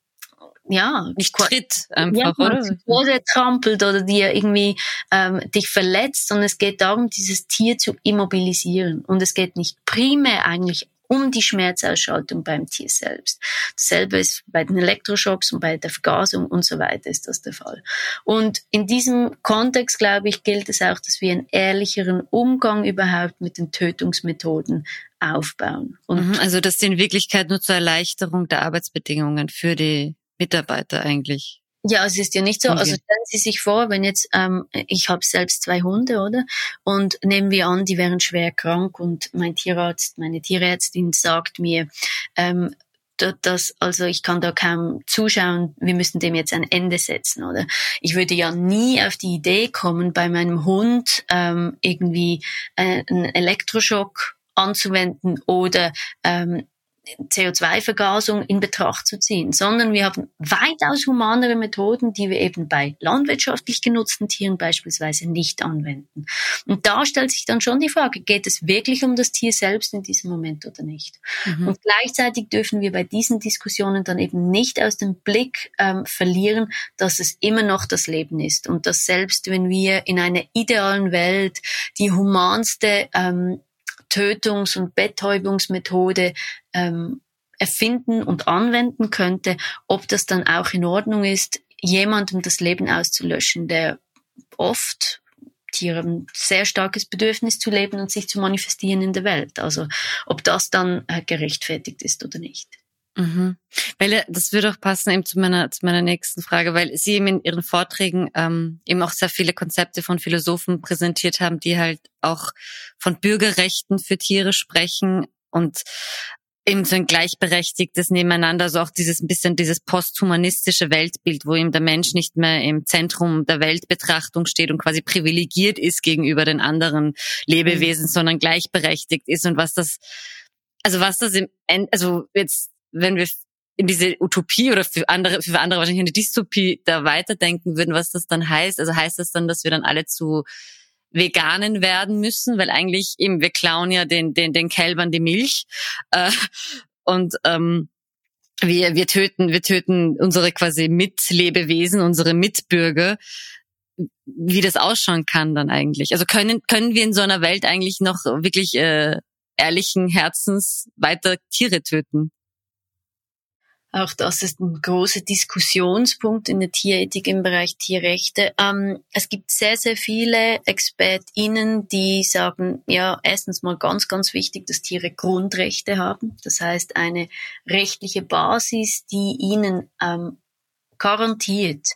S2: ja,
S3: nicht tritt einfach,
S2: ja, oder? Oder trampelt oder dir irgendwie ähm, dich verletzt, sondern es geht darum, dieses Tier zu immobilisieren. Und es geht nicht primär eigentlich um die Schmerzausschaltung beim Tier selbst. Dasselbe ist bei den Elektroschocks und bei der Vergasung und so weiter ist das der Fall. Und in diesem Kontext, glaube ich, gilt es auch, dass wir einen ehrlicheren Umgang überhaupt mit den Tötungsmethoden aufbauen.
S3: Und mhm, also das ist in Wirklichkeit nur zur Erleichterung der Arbeitsbedingungen für die Mitarbeiter eigentlich.
S2: Ja, es ist ja nicht so. Okay. Also stellen Sie sich vor, wenn jetzt, ähm, ich habe selbst zwei Hunde, oder? Und nehmen wir an, die wären schwer krank und mein Tierarzt, meine Tierärztin sagt mir, ähm, das, also ich kann da kaum zuschauen, wir müssen dem jetzt ein Ende setzen, oder? Ich würde ja nie auf die Idee kommen, bei meinem Hund ähm, irgendwie äh, einen Elektroschock anzuwenden oder ähm, CO2-Vergasung in Betracht zu ziehen, sondern wir haben weitaus humanere Methoden, die wir eben bei landwirtschaftlich genutzten Tieren beispielsweise nicht anwenden. Und da stellt sich dann schon die Frage, geht es wirklich um das Tier selbst in diesem Moment oder nicht? Mhm. Und gleichzeitig dürfen wir bei diesen Diskussionen dann eben nicht aus dem Blick ähm, verlieren, dass es immer noch das Leben ist und dass selbst wenn wir in einer idealen Welt die humanste ähm, Tötungs- und Betäubungsmethode ähm, erfinden und anwenden könnte, ob das dann auch in Ordnung ist, jemandem das Leben auszulöschen, der oft Tiere ein sehr starkes Bedürfnis zu leben und sich zu manifestieren in der Welt. Also ob das dann äh, gerechtfertigt ist oder nicht.
S3: Mhm. Weil äh, das würde auch passen eben zu meiner zu meiner nächsten Frage, weil Sie eben in Ihren Vorträgen ähm, eben auch sehr viele Konzepte von Philosophen präsentiert haben, die halt auch von Bürgerrechten für Tiere sprechen und eben so ein gleichberechtigtes Nebeneinander, also auch dieses ein bisschen dieses posthumanistische Weltbild, wo eben der Mensch nicht mehr im Zentrum der Weltbetrachtung steht und quasi privilegiert ist gegenüber den anderen Lebewesen, mhm. sondern gleichberechtigt ist und was das also was das im End, also jetzt wenn wir in diese Utopie oder für andere, für andere wahrscheinlich eine Dystopie da weiterdenken würden, was das dann heißt. Also heißt das dann, dass wir dann alle zu Veganen werden müssen, weil eigentlich eben wir klauen ja den den den Kälbern die Milch äh, und ähm, wir wir töten wir töten unsere quasi Mitlebewesen, unsere Mitbürger. Wie das ausschauen kann dann eigentlich? Also können können wir in so einer Welt eigentlich noch wirklich äh, ehrlichen Herzens weiter Tiere töten?
S2: Auch das ist ein großer Diskussionspunkt in der Tierethik im Bereich Tierrechte. Ähm, es gibt sehr, sehr viele ExpertInnen, die sagen, ja, erstens mal ganz, ganz wichtig, dass Tiere Grundrechte haben. Das heißt, eine rechtliche Basis, die ihnen ähm, garantiert,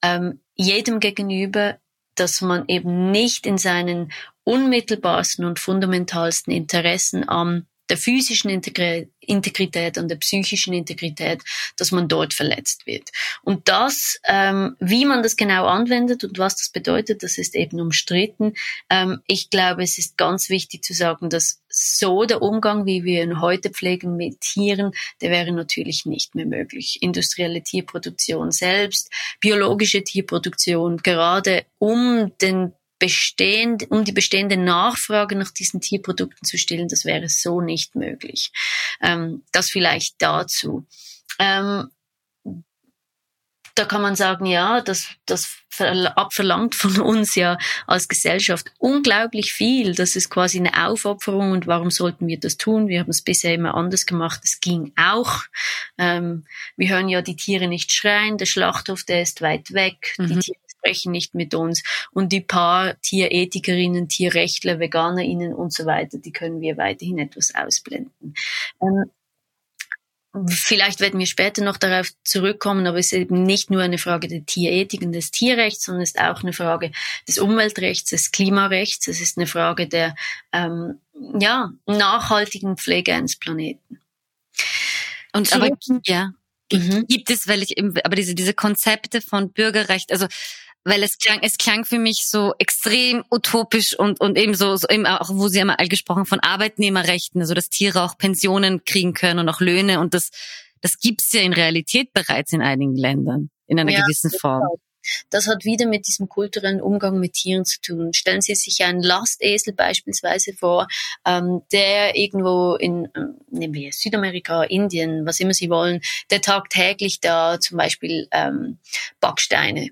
S2: ähm, jedem gegenüber, dass man eben nicht in seinen unmittelbarsten und fundamentalsten Interessen am der physischen Integrität und der psychischen Integrität, dass man dort verletzt wird. Und das, ähm, wie man das genau anwendet und was das bedeutet, das ist eben umstritten. Ähm, ich glaube, es ist ganz wichtig zu sagen, dass so der Umgang, wie wir ihn heute pflegen mit Tieren, der wäre natürlich nicht mehr möglich. Industrielle Tierproduktion selbst, biologische Tierproduktion, gerade um den bestehend, um die bestehende Nachfrage nach diesen Tierprodukten zu stillen, das wäre so nicht möglich. Ähm, das vielleicht dazu. Ähm, da kann man sagen, ja, das, das abverlangt von uns ja als Gesellschaft unglaublich viel. Das ist quasi eine Aufopferung und warum sollten wir das tun? Wir haben es bisher immer anders gemacht. Es ging auch. Ähm, wir hören ja die Tiere nicht schreien. Der Schlachthof, der ist weit weg. Mhm. Die Tiere sprechen nicht mit uns. Und die paar Tierethikerinnen, Tierrechtler, VeganerInnen und so weiter, die können wir weiterhin etwas ausblenden. Ähm, Vielleicht werden wir später noch darauf zurückkommen, aber es ist eben nicht nur eine Frage der Tierethik und des Tierrechts, sondern es ist auch eine Frage des Umweltrechts, des Klimarechts. Es ist eine Frage der ja, nachhaltigen Pflege eines Planeten.
S3: Und aber, ja, mhm. gibt es, weil ich eben, aber diese, diese Konzepte von Bürgerrecht, also weil es klang, es klang für mich so extrem utopisch und, und eben so, so eben auch, wo Sie haben all gesprochen von Arbeitnehmerrechten, also dass Tiere auch Pensionen kriegen können und auch Löhne und das, das gibt's ja in Realität bereits in einigen Ländern in einer ja, gewissen Form.
S2: Das hat wieder mit diesem kulturellen Umgang mit Tieren zu tun. Stellen Sie sich einen Lastesel beispielsweise vor, ähm, der irgendwo in, ähm, nehmen wir Südamerika, Indien, was immer Sie wollen, der tagtäglich da zum Beispiel ähm, Backsteine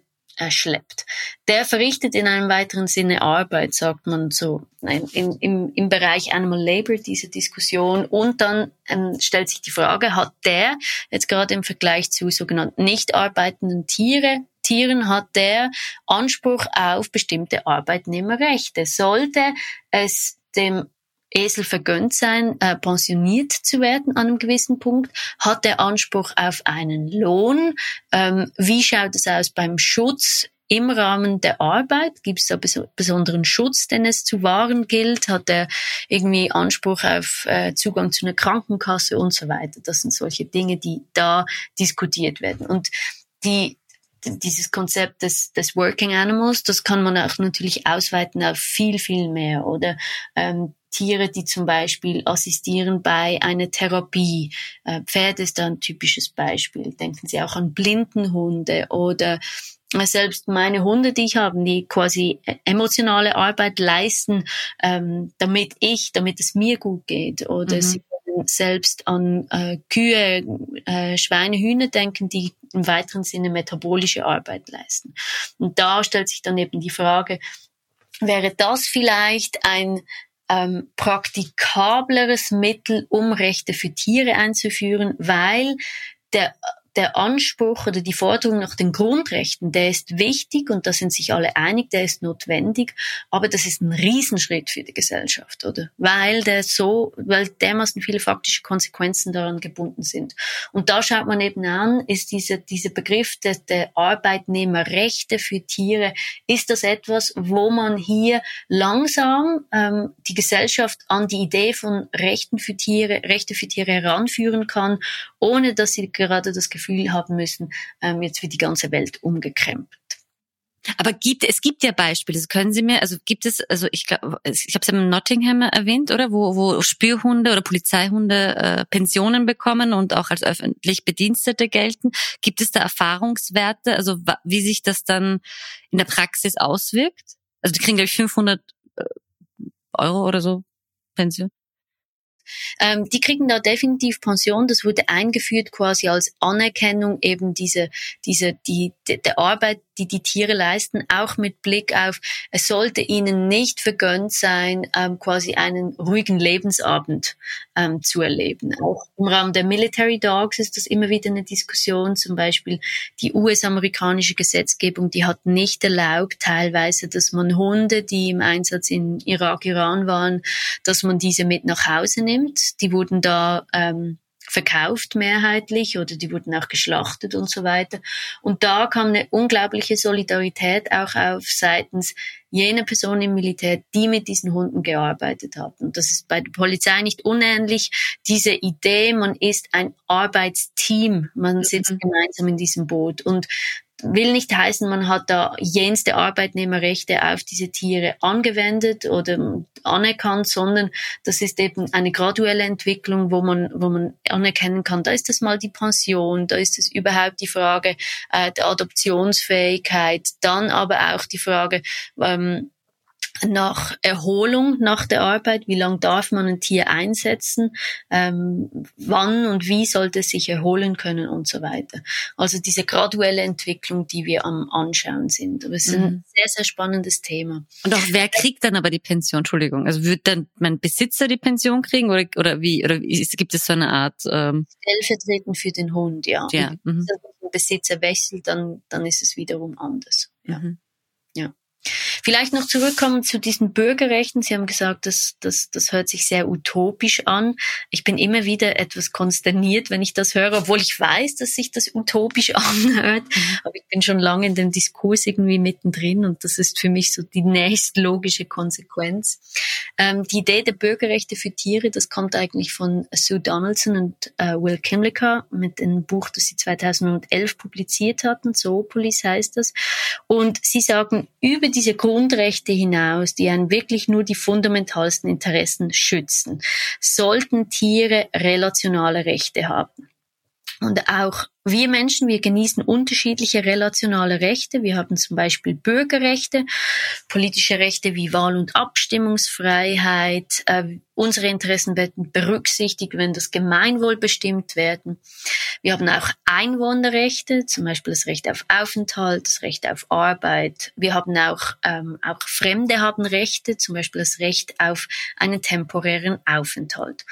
S2: schleppt. Der verrichtet in einem weiteren Sinne Arbeit, sagt man so im, im, im Bereich Animal Labor, diese Diskussion. Und dann ähm, stellt sich die Frage, hat der jetzt gerade im Vergleich zu sogenannten nicht arbeitenden Tiere, Tieren hat der Anspruch auf bestimmte Arbeitnehmerrechte. Sollte es dem Esel vergönnt sein, äh, pensioniert zu werden an einem gewissen Punkt? Hat er Anspruch auf einen Lohn? Ähm, wie schaut es aus beim Schutz im Rahmen der Arbeit? Gibt es da bes besonderen Schutz, den es zu wahren gilt? Hat er irgendwie Anspruch auf äh, Zugang zu einer Krankenkasse und so weiter? Das sind solche Dinge, die da diskutiert werden. Und die dieses Konzept des, des Working Animals, das kann man auch natürlich ausweiten auf viel, viel mehr. Oder ähm, Tiere, die zum Beispiel assistieren bei einer Therapie. Äh, Pferde ist da ein typisches Beispiel. Denken Sie auch an Blindenhunde oder selbst meine Hunde, die ich habe, die quasi emotionale Arbeit leisten, ähm, damit ich, damit es mir gut geht. Oder mhm. sie können selbst an äh, Kühe, äh, Schweine, Hühner denken, die im weiteren Sinne metabolische Arbeit leisten. Und da stellt sich dann eben die Frage, wäre das vielleicht ein ähm, praktikableres Mittel, um Rechte für Tiere einzuführen, weil der der Anspruch oder die Forderung nach den Grundrechten, der ist wichtig und da sind sich alle einig, der ist notwendig, aber das ist ein Riesenschritt für die Gesellschaft, oder? Weil der so, weil dermaßen viele faktische Konsequenzen daran gebunden sind. Und da schaut man eben an, ist diese, dieser Begriff der, der Arbeitnehmerrechte für Tiere, ist das etwas, wo man hier langsam ähm, die Gesellschaft an die Idee von Rechten für Tiere, Rechte für Tiere heranführen kann, ohne dass sie gerade das Gefühl haben müssen, ähm, jetzt wird die ganze Welt umgekrempelt.
S3: Aber gibt es gibt ja Beispiele. Das können Sie mir, also gibt es, also ich glaube, ich habe es in Nottingham erwähnt, oder wo wo Spürhunde oder Polizeihunde äh, Pensionen bekommen und auch als öffentlich Bedienstete gelten. Gibt es da Erfahrungswerte, also wie sich das dann in der Praxis auswirkt? Also die kriegen glaube ich 500 äh, Euro oder so Pension.
S2: Ähm, die kriegen da definitiv Pension. Das wurde eingeführt quasi als Anerkennung eben diese, diese, die, der Arbeit, die die Tiere leisten, auch mit Blick auf, es sollte ihnen nicht vergönnt sein, ähm, quasi einen ruhigen Lebensabend ähm, zu erleben. Auch im Rahmen der Military Dogs ist das immer wieder eine Diskussion. Zum Beispiel die US-amerikanische Gesetzgebung, die hat nicht erlaubt, teilweise, dass man Hunde, die im Einsatz in Irak, Iran waren, dass man diese mit nach Hause nimmt. Die wurden da ähm, verkauft mehrheitlich oder die wurden auch geschlachtet und so weiter. Und da kam eine unglaubliche Solidarität auch auf seitens jener Personen im Militär, die mit diesen Hunden gearbeitet haben. Und das ist bei der Polizei nicht unähnlich. Diese Idee, man ist ein Arbeitsteam, man sitzt mhm. gemeinsam in diesem Boot. Und will nicht heißen, man hat da jenste Arbeitnehmerrechte auf diese Tiere angewendet oder anerkannt, sondern das ist eben eine graduelle Entwicklung, wo man, wo man anerkennen kann, da ist das mal die Pension, da ist es überhaupt die Frage äh, der Adoptionsfähigkeit, dann aber auch die Frage, ähm, nach Erholung nach der Arbeit, wie lange darf man ein Tier einsetzen, ähm, wann und wie sollte es sich erholen können und so weiter. Also diese graduelle Entwicklung, die wir am Anschauen sind. Aber es ist mhm. ein sehr, sehr spannendes Thema.
S3: Und auch wer kriegt dann aber die Pension? Entschuldigung. Also wird dann mein Besitzer die Pension kriegen oder, oder wie? Oder gibt es so eine Art? Ähm
S2: Stellvertretend für den Hund, ja. ja. Mhm. Wenn der Besitzer wechselt, dann, dann ist es wiederum anders. Ja. Mhm. ja. Vielleicht noch zurückkommen zu diesen Bürgerrechten. Sie haben gesagt, das, das, das hört sich sehr utopisch an. Ich bin immer wieder etwas konsterniert, wenn ich das höre, obwohl ich weiß, dass sich das utopisch anhört. Mhm. Aber ich bin schon lange in dem Diskurs irgendwie mittendrin und das ist für mich so die nächstlogische Konsequenz. Ähm, die Idee der Bürgerrechte für Tiere, das kommt eigentlich von Sue Donaldson und äh, Will Kimlicker mit einem Buch, das sie 2011 publiziert hatten. Zoopolis heißt das. Und sie sagen, über diese Grundrechte hinaus, die einen wirklich nur die fundamentalsten Interessen schützen, sollten Tiere relationale Rechte haben. Und auch wir Menschen, wir genießen unterschiedliche relationale Rechte. Wir haben zum Beispiel Bürgerrechte, politische Rechte wie Wahl- und Abstimmungsfreiheit. Unsere Interessen werden berücksichtigt, wenn das Gemeinwohl bestimmt werden. Wir haben auch Einwohnerrechte, zum Beispiel das Recht auf Aufenthalt, das Recht auf Arbeit. Wir haben auch, ähm, auch Fremde haben Rechte, zum Beispiel das Recht auf einen temporären Aufenthalt.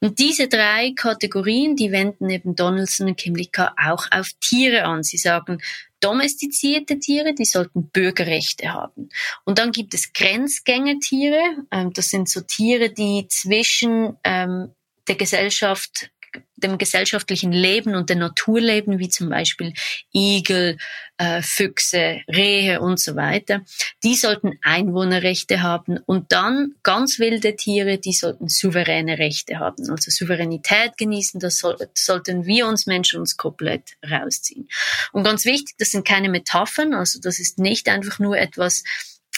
S2: Und diese drei Kategorien, die wenden eben Donaldson und Kimlicka auch auf Tiere an. Sie sagen, domestizierte Tiere, die sollten Bürgerrechte haben. Und dann gibt es Grenzgängertiere. Ähm, das sind so Tiere, die zwischen ähm, der Gesellschaft dem gesellschaftlichen Leben und der Natur leben, wie zum Beispiel Igel, äh, Füchse, Rehe und so weiter, die sollten Einwohnerrechte haben und dann ganz wilde Tiere, die sollten souveräne Rechte haben, also Souveränität genießen, das soll, sollten wir uns Menschen uns komplett rausziehen. Und ganz wichtig, das sind keine Metaphern, also das ist nicht einfach nur etwas,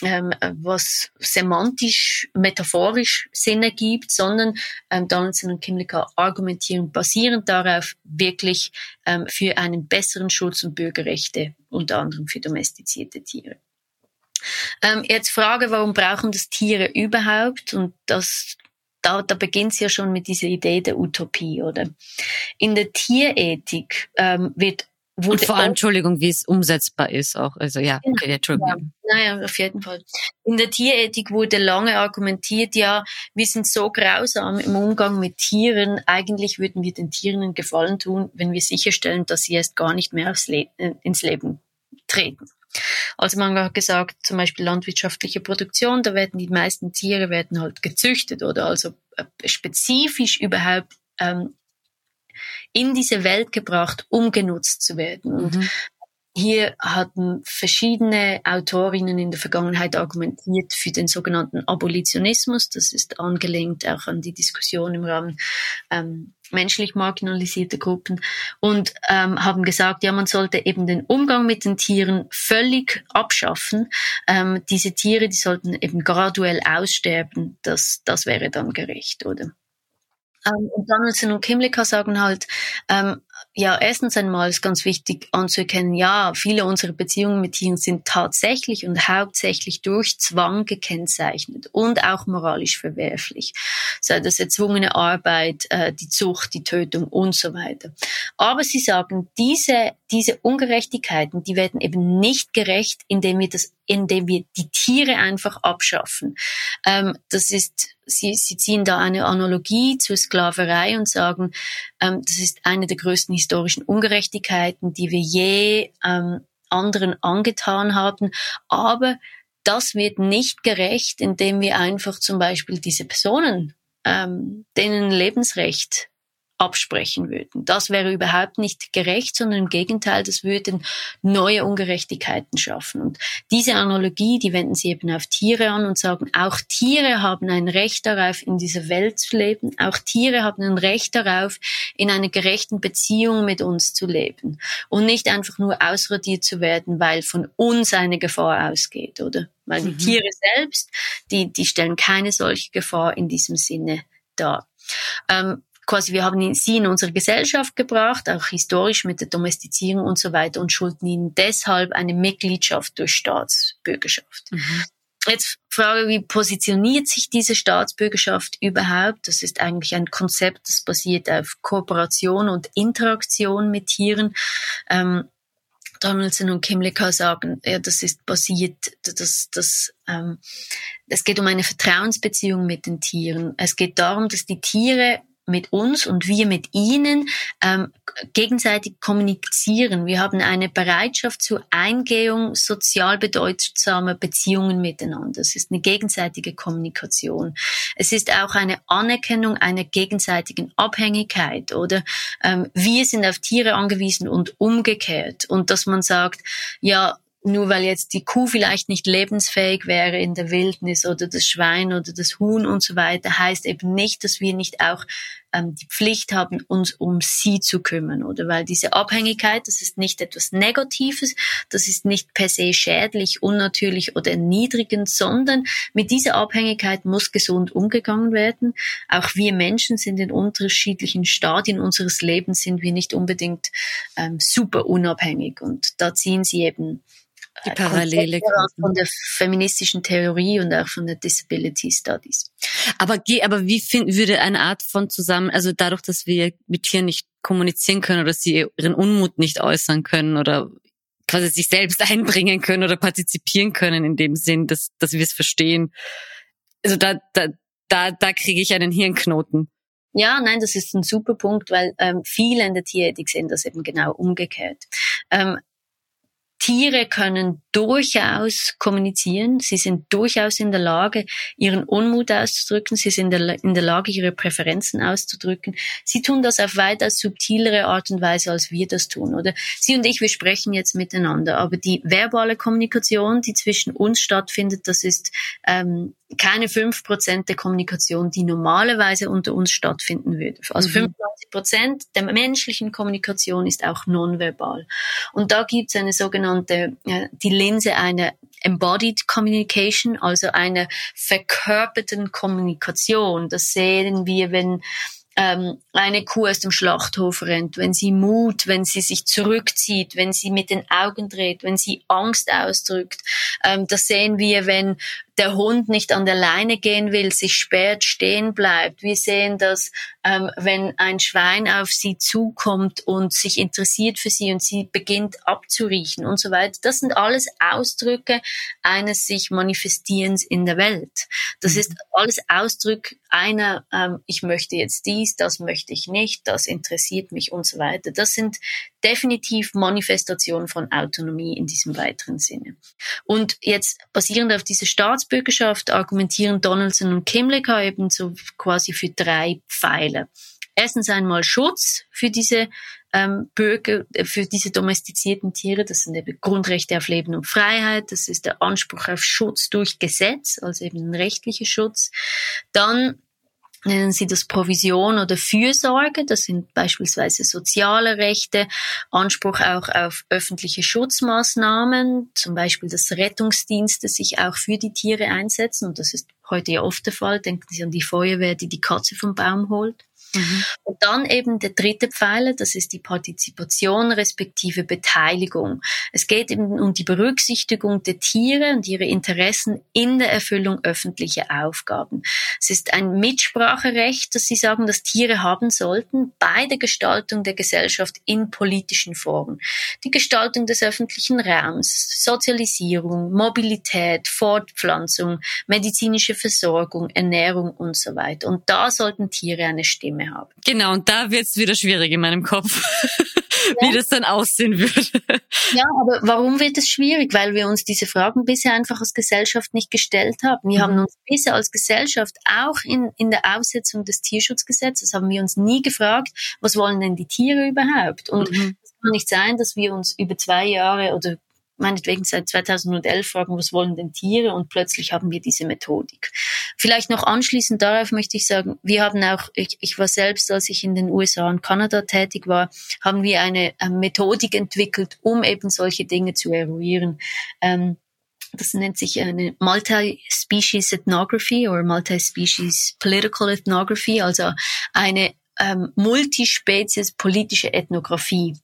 S2: ähm, was semantisch, metaphorisch Sinn ergibt, sondern ähm, Donaldson und Kimlicka argumentieren basierend darauf wirklich ähm, für einen besseren Schutz und Bürgerrechte, unter anderem für domestizierte Tiere. Ähm, jetzt Frage, warum brauchen das Tiere überhaupt? Und das da, da beginnt es ja schon mit dieser Idee der Utopie, oder? In der Tierethik ähm, wird
S3: und vor allem, Entschuldigung, wie es umsetzbar ist auch. Also ja,
S2: genau. okay, Entschuldigung. Ja, naja, auf jeden Fall. In der Tierethik wurde lange argumentiert, ja, wir sind so grausam im Umgang mit Tieren, eigentlich würden wir den Tieren einen Gefallen tun, wenn wir sicherstellen, dass sie erst gar nicht mehr Le äh, ins Leben treten. Also man hat gesagt, zum Beispiel landwirtschaftliche Produktion, da werden die meisten Tiere werden halt gezüchtet oder also äh, spezifisch überhaupt ähm, in diese Welt gebracht, um genutzt zu werden. Und mhm. hier hatten verschiedene Autorinnen in der Vergangenheit argumentiert für den sogenannten Abolitionismus. Das ist angelehnt auch an die Diskussion im Rahmen ähm, menschlich marginalisierte Gruppen und ähm, haben gesagt, ja, man sollte eben den Umgang mit den Tieren völlig abschaffen. Ähm, diese Tiere, die sollten eben graduell aussterben. Das, das wäre dann gerecht, oder? Ähm, und Donaldson und Kimlicka sagen halt, ähm, ja, erstens einmal ist ganz wichtig anzuerkennen, ja, viele unserer Beziehungen mit Tieren sind tatsächlich und hauptsächlich durch Zwang gekennzeichnet und auch moralisch verwerflich. Sei das erzwungene Arbeit, äh, die Zucht, die Tötung und so weiter. Aber sie sagen, diese, diese Ungerechtigkeiten, die werden eben nicht gerecht, indem wir das indem wir die Tiere einfach abschaffen. Ähm, das ist, sie, sie ziehen da eine Analogie zur Sklaverei und sagen, ähm, das ist eine der größten historischen Ungerechtigkeiten, die wir je ähm, anderen angetan haben. Aber das wird nicht gerecht, indem wir einfach zum Beispiel diese Personen, ähm, denen Lebensrecht absprechen würden. Das wäre überhaupt nicht gerecht, sondern im Gegenteil, das würde neue Ungerechtigkeiten schaffen. Und diese Analogie, die wenden sie eben auf Tiere an und sagen, auch Tiere haben ein Recht darauf, in dieser Welt zu leben. Auch Tiere haben ein Recht darauf, in einer gerechten Beziehung mit uns zu leben. Und nicht einfach nur ausradiert zu werden, weil von uns eine Gefahr ausgeht, oder? Weil die mhm. Tiere selbst, die, die stellen keine solche Gefahr in diesem Sinne dar. Ähm, quasi wir haben sie in unsere Gesellschaft gebracht, auch historisch mit der Domestizierung und so weiter und schulden ihnen deshalb eine Mitgliedschaft durch Staatsbürgerschaft. Mhm. Jetzt Frage, wie positioniert sich diese Staatsbürgerschaft überhaupt? Das ist eigentlich ein Konzept, das basiert auf Kooperation und Interaktion mit Tieren. Ähm, Donaldson und Kimlicka sagen, ja, das ist basiert, das, das, ähm, es geht um eine Vertrauensbeziehung mit den Tieren. Es geht darum, dass die Tiere mit uns und wir mit ihnen ähm, gegenseitig kommunizieren. Wir haben eine Bereitschaft zur Eingehung sozial bedeutsamer Beziehungen miteinander. Es ist eine gegenseitige Kommunikation. Es ist auch eine Anerkennung einer gegenseitigen Abhängigkeit oder ähm, wir sind auf Tiere angewiesen und umgekehrt. Und dass man sagt, ja, nur weil jetzt die Kuh vielleicht nicht lebensfähig wäre in der Wildnis oder das Schwein oder das Huhn und so weiter, heißt eben nicht, dass wir nicht auch ähm, die Pflicht haben, uns um sie zu kümmern, oder? Weil diese Abhängigkeit, das ist nicht etwas Negatives, das ist nicht per se schädlich, unnatürlich oder erniedrigend, sondern mit dieser Abhängigkeit muss gesund umgegangen werden. Auch wir Menschen sind in unterschiedlichen Stadien unseres Lebens sind wir nicht unbedingt ähm, super unabhängig und da ziehen sie eben
S3: die Parallele
S2: von der feministischen Theorie und auch von der Disability Studies.
S3: Aber, aber wie find, würde eine Art von zusammen, also dadurch, dass wir mit Tieren nicht kommunizieren können oder sie ihren Unmut nicht äußern können oder quasi sich selbst einbringen können oder partizipieren können in dem Sinn, dass, dass wir es verstehen. Also da, da, da, da kriege ich einen Hirnknoten.
S2: Ja, nein, das ist ein super Punkt, weil ähm, viele in der Tierethik sehen das eben genau umgekehrt. Ähm, Tiere können durchaus kommunizieren. Sie sind durchaus in der Lage, ihren Unmut auszudrücken. Sie sind in der Lage, ihre Präferenzen auszudrücken. Sie tun das auf weitaus subtilere Art und Weise, als wir das tun, oder? Sie und ich, wir sprechen jetzt miteinander, aber die verbale Kommunikation, die zwischen uns stattfindet, das ist ähm, keine fünf Prozent der Kommunikation, die normalerweise unter uns stattfinden würde. Also mhm. 95 Prozent der menschlichen Kommunikation ist auch nonverbal. Und da gibt es eine sogenannte, die Linse einer Embodied Communication, also einer verkörperten Kommunikation. Das sehen wir, wenn ähm, eine Kuh aus dem Schlachthof rennt, wenn sie Mut, wenn sie sich zurückzieht, wenn sie mit den Augen dreht, wenn sie Angst ausdrückt. Ähm, das sehen wir, wenn der Hund nicht an der Leine gehen will, sich sperrt, stehen bleibt. Wir sehen das, ähm, wenn ein Schwein auf sie zukommt und sich interessiert für sie und sie beginnt abzuriechen und so weiter. Das sind alles Ausdrücke eines sich Manifestierens in der Welt. Das mhm. ist alles Ausdruck einer, ähm, ich möchte jetzt dies, das möchte ich nicht, das interessiert mich und so weiter. Das sind definitiv Manifestationen von Autonomie in diesem weiteren Sinne. Und jetzt basierend auf dieser Staatsbürgerschaft argumentieren Donaldson und Kimlicka eben so quasi für drei Pfeiler. Erstens einmal Schutz für diese ähm, Bürger, äh, für diese domestizierten Tiere. Das sind eben Grundrechte auf Leben und Freiheit. Das ist der Anspruch auf Schutz durch Gesetz, also eben ein rechtlicher Schutz. Dann nennen sie das Provision oder Fürsorge. Das sind beispielsweise soziale Rechte, Anspruch auch auf öffentliche Schutzmaßnahmen, zum Beispiel dass Rettungsdienste sich auch für die Tiere einsetzen. Und das ist heute ja oft der Fall. Denken Sie an die Feuerwehr, die die Katze vom Baum holt. Mhm. Und dann eben der dritte Pfeiler, das ist die Partizipation respektive Beteiligung. Es geht eben um die Berücksichtigung der Tiere und ihre Interessen in der Erfüllung öffentlicher Aufgaben. Es ist ein Mitspracherecht, das Sie sagen, dass Tiere haben sollten bei der Gestaltung der Gesellschaft in politischen Foren. Die Gestaltung des öffentlichen Raums, Sozialisierung, Mobilität, Fortpflanzung, medizinische Versorgung, Ernährung und so weiter. Und da sollten Tiere eine Stimme mehr habe.
S3: Genau, und da wird es wieder schwierig in meinem Kopf. Ja. wie das dann aussehen würde.
S2: Ja, aber warum wird es schwierig? Weil wir uns diese Fragen bisher einfach als Gesellschaft nicht gestellt haben. Wir mhm. haben uns bisher als Gesellschaft auch in, in der Aussetzung des Tierschutzgesetzes haben wir uns nie gefragt, was wollen denn die Tiere überhaupt? Und mhm. es kann nicht sein, dass wir uns über zwei Jahre oder meinetwegen seit 2011 fragen, was wollen denn Tiere? Und plötzlich haben wir diese Methodik. Vielleicht noch anschließend darauf möchte ich sagen, wir haben auch, ich, ich war selbst, als ich in den USA und Kanada tätig war, haben wir eine, eine Methodik entwickelt, um eben solche Dinge zu eruieren. Ähm, das nennt sich eine Multi-Species Ethnography oder Multi-Species Political Ethnography, also eine ähm, Multispezies politische Ethnographie.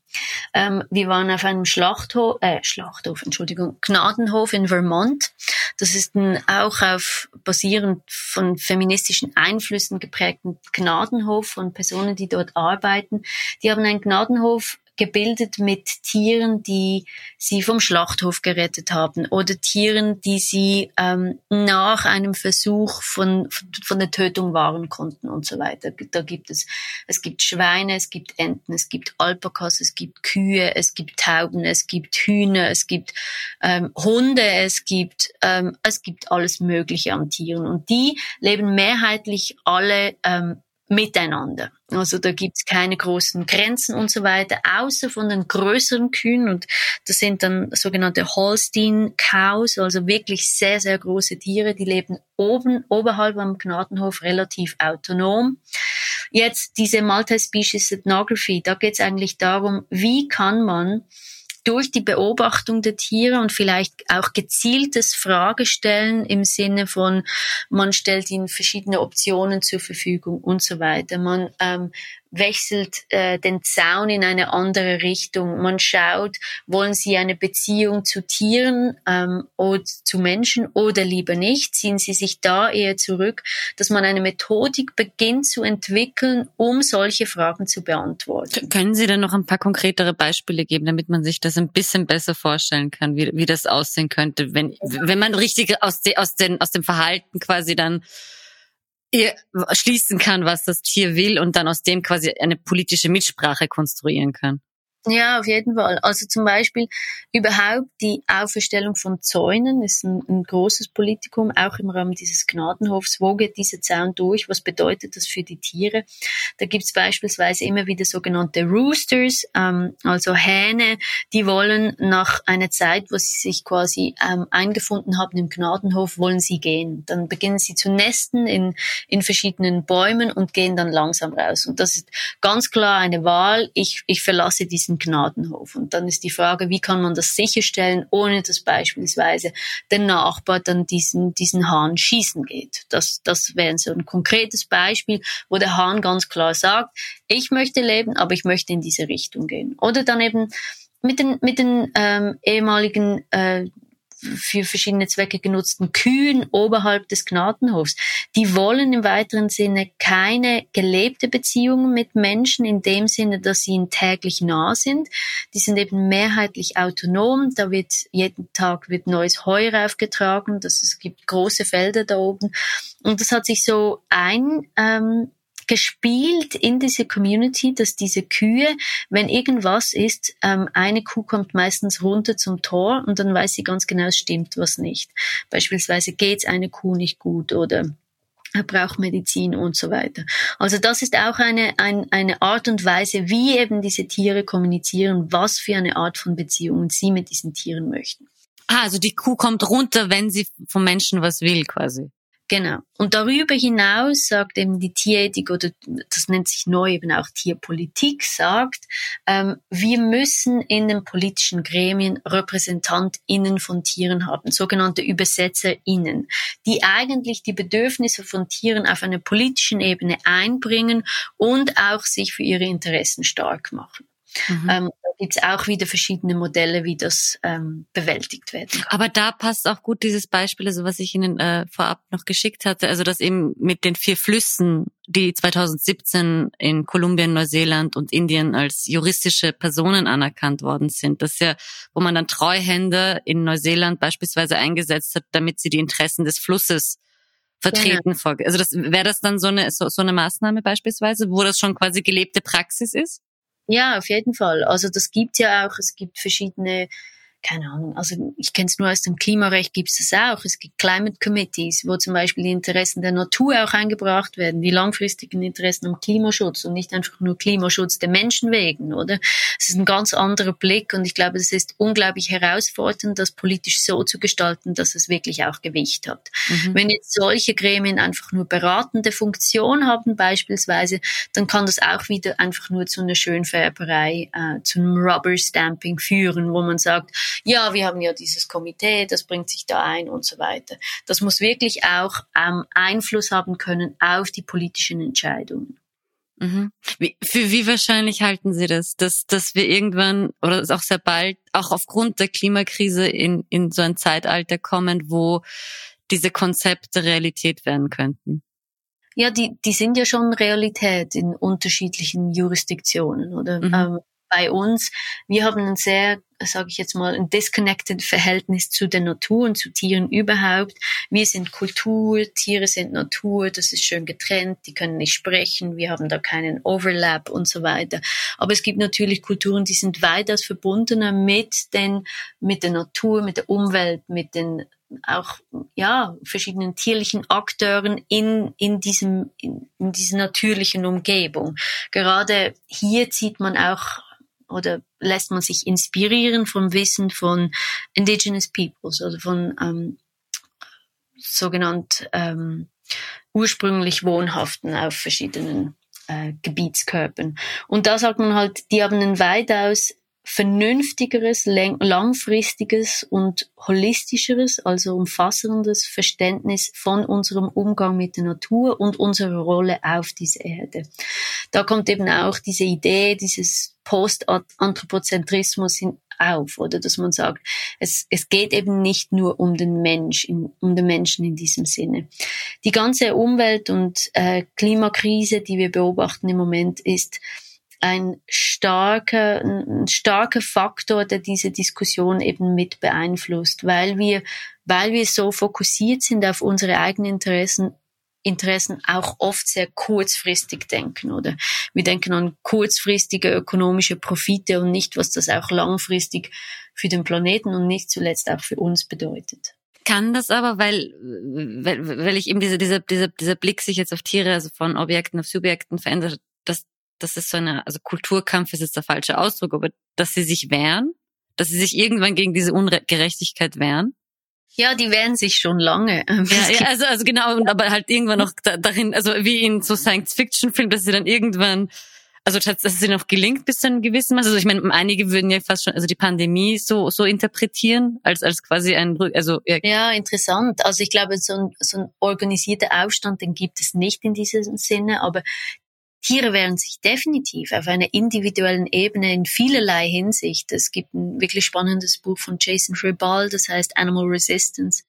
S2: Ähm, wir waren auf einem Schlachthof, äh, Schlachthof, Entschuldigung, Gnadenhof in Vermont. Das ist ein auch auf basierend von feministischen Einflüssen geprägten Gnadenhof von Personen, die dort arbeiten. Die haben einen Gnadenhof gebildet mit Tieren, die sie vom Schlachthof gerettet haben oder Tieren, die sie ähm, nach einem Versuch von, von der Tötung wahren konnten und so weiter. Da gibt es, es gibt Schweine, es gibt Enten, es gibt Alpakas, es gibt Kühe, es gibt Tauben, es gibt Hühner, es gibt ähm, Hunde, es gibt, ähm, es gibt alles Mögliche an Tieren und die leben mehrheitlich alle ähm, miteinander. Also da gibt's keine großen Grenzen und so weiter, außer von den größeren Kühen und das sind dann sogenannte Holstein Cows, also wirklich sehr, sehr große Tiere, die leben oben, oberhalb am Gnadenhof relativ autonom. Jetzt diese Multi-Species Ethnography, da geht's eigentlich darum, wie kann man durch die Beobachtung der Tiere und vielleicht auch gezieltes Fragestellen im Sinne von, man stellt ihnen verschiedene Optionen zur Verfügung und so weiter. Man ähm, wechselt äh, den Zaun in eine andere Richtung. Man schaut, wollen sie eine Beziehung zu Tieren ähm, oder zu Menschen oder lieber nicht? Ziehen sie sich da eher zurück? Dass man eine Methodik beginnt zu entwickeln, um solche Fragen zu beantworten.
S3: Können Sie denn noch ein paar konkretere Beispiele geben, damit man sich das ein bisschen besser vorstellen kann, wie, wie das aussehen könnte, wenn, wenn man richtig aus, de, aus, den, aus dem Verhalten quasi dann schließen kann, was das Tier will und dann aus dem quasi eine politische Mitsprache konstruieren kann.
S2: Ja, auf jeden Fall. Also zum Beispiel überhaupt die Auferstellung von Zäunen ist ein, ein, großes Politikum, auch im Rahmen dieses Gnadenhofs. Wo geht dieser Zaun durch? Was bedeutet das für die Tiere? Da gibt's beispielsweise immer wieder sogenannte Roosters, ähm, also Hähne, die wollen nach einer Zeit, wo sie sich quasi ähm, eingefunden haben im Gnadenhof, wollen sie gehen. Dann beginnen sie zu nesten in, in verschiedenen Bäumen und gehen dann langsam raus. Und das ist ganz klar eine Wahl. Ich, ich verlasse diesen diesen Gnadenhof. Und dann ist die Frage, wie kann man das sicherstellen, ohne dass beispielsweise der Nachbar dann diesen, diesen Hahn schießen geht. Das, das wäre so ein konkretes Beispiel, wo der Hahn ganz klar sagt, ich möchte leben, aber ich möchte in diese Richtung gehen. Oder dann eben mit den, mit den ähm, ehemaligen äh, für verschiedene Zwecke genutzten Kühen oberhalb des Gnadenhofs. Die wollen im weiteren Sinne keine gelebte Beziehungen mit Menschen in dem Sinne, dass sie ihnen täglich nah sind. Die sind eben mehrheitlich autonom. Da wird jeden Tag wird neues Heu aufgetragen. Das, es gibt große Felder da oben. Und das hat sich so ein ähm, gespielt in diese Community, dass diese Kühe, wenn irgendwas ist, ähm, eine Kuh kommt meistens runter zum Tor und dann weiß sie ganz genau, es stimmt was nicht. Beispielsweise geht's eine Kuh nicht gut oder er braucht Medizin und so weiter. Also das ist auch eine, ein, eine Art und Weise, wie eben diese Tiere kommunizieren, was für eine Art von Beziehungen sie mit diesen Tieren möchten.
S3: Ah, also die Kuh kommt runter, wenn sie vom Menschen was will, quasi.
S2: Genau. Und darüber hinaus sagt eben die Tierethik oder das nennt sich neu eben auch Tierpolitik, sagt, ähm, wir müssen in den politischen Gremien RepräsentantInnen von Tieren haben, sogenannte ÜbersetzerInnen, die eigentlich die Bedürfnisse von Tieren auf einer politischen Ebene einbringen und auch sich für ihre Interessen stark machen. Mhm. Ähm, gibt es auch wieder verschiedene Modelle, wie das ähm, bewältigt werden kann.
S3: Aber da passt auch gut dieses Beispiel, also was ich Ihnen äh, vorab noch geschickt hatte, also dass eben mit den vier Flüssen, die 2017 in Kolumbien, Neuseeland und Indien als juristische Personen anerkannt worden sind. Das ist ja, wo man dann Treuhänder in Neuseeland beispielsweise eingesetzt hat, damit sie die Interessen des Flusses vertreten. Ja. Also das wäre das dann so eine so, so eine Maßnahme beispielsweise, wo das schon quasi gelebte Praxis ist?
S2: Ja, auf jeden Fall. Also das gibt ja auch, es gibt verschiedene keine Ahnung, also ich kenne es nur aus dem Klimarecht, gibt es das auch. Es gibt Climate Committees, wo zum Beispiel die Interessen der Natur auch eingebracht werden, die langfristigen Interessen am Klimaschutz und nicht einfach nur Klimaschutz der Menschen wegen, oder? Es ist ein ganz anderer Blick und ich glaube, es ist unglaublich herausfordernd, das politisch so zu gestalten, dass es wirklich auch Gewicht hat. Mhm. Wenn jetzt solche Gremien einfach nur beratende Funktion haben beispielsweise, dann kann das auch wieder einfach nur zu einer Schönfärberei, äh, zu einem Rubber Stamping führen, wo man sagt, ja, wir haben ja dieses Komitee, das bringt sich da ein und so weiter. Das muss wirklich auch ähm, Einfluss haben können auf die politischen Entscheidungen.
S3: Mhm. Wie, für wie wahrscheinlich halten Sie das, dass, dass wir irgendwann oder auch sehr bald, auch aufgrund der Klimakrise in, in so ein Zeitalter kommen, wo diese Konzepte Realität werden könnten?
S2: Ja, die, die sind ja schon Realität in unterschiedlichen Jurisdiktionen, oder? Mhm. Ähm, bei uns, wir haben ein sehr, sage ich jetzt mal, ein disconnected Verhältnis zu der Natur und zu Tieren überhaupt. Wir sind Kultur, Tiere sind Natur, das ist schön getrennt, die können nicht sprechen, wir haben da keinen Overlap und so weiter. Aber es gibt natürlich Kulturen, die sind weitaus verbundener mit den, mit der Natur, mit der Umwelt, mit den auch ja verschiedenen tierlichen Akteuren in in diesem in, in dieser natürlichen Umgebung. Gerade hier zieht man auch oder lässt man sich inspirieren vom Wissen von Indigenous Peoples oder von ähm, sogenannt ähm, ursprünglich Wohnhaften auf verschiedenen äh, Gebietskörpern. Und da sagt man halt, die haben ein weitaus vernünftigeres, langfristiges und holistischeres, also umfassendes Verständnis von unserem Umgang mit der Natur und unserer Rolle auf dieser Erde. Da kommt eben auch diese Idee dieses Post-Anthropozentrismus auf, oder dass man sagt, es, es geht eben nicht nur um den Mensch, in, um den Menschen in diesem Sinne. Die ganze Umwelt- und äh, Klimakrise, die wir beobachten im Moment, ist ein starker, ein starker Faktor, der diese Diskussion eben mit beeinflusst, weil wir, weil wir so fokussiert sind auf unsere eigenen Interessen, Interessen auch oft sehr kurzfristig denken, oder? Wir denken an kurzfristige ökonomische Profite und nicht, was das auch langfristig für den Planeten und nicht zuletzt auch für uns bedeutet
S3: kann das aber, weil, weil, weil ich eben diese, dieser, dieser, dieser Blick sich jetzt auf Tiere, also von Objekten auf Subjekten verändert, dass das ist so eine, also Kulturkampf ist jetzt der falsche Ausdruck, aber dass sie sich wehren, dass sie sich irgendwann gegen diese Ungerechtigkeit wehren.
S2: Ja, die wehren sich schon lange.
S3: Ja, ja also, also genau, und aber halt irgendwann noch da, darin, also wie in so Science-Fiction-Filmen, dass sie dann irgendwann Also dass es noch gelingt bis zu einem gewissen Maß. Also ich meine, einige würden ja fast schon, also die Pandemie so so interpretieren als als quasi ein, also
S2: ja. ja interessant. Also ich glaube, so ein, so ein organisierter Aufstand, den gibt es nicht in diesem Sinne, aber Tiere wehren sich definitiv auf einer individuellen Ebene in vielerlei Hinsicht. Es gibt ein wirklich spannendes Buch von Jason Ribal, das heißt Animal Resistance.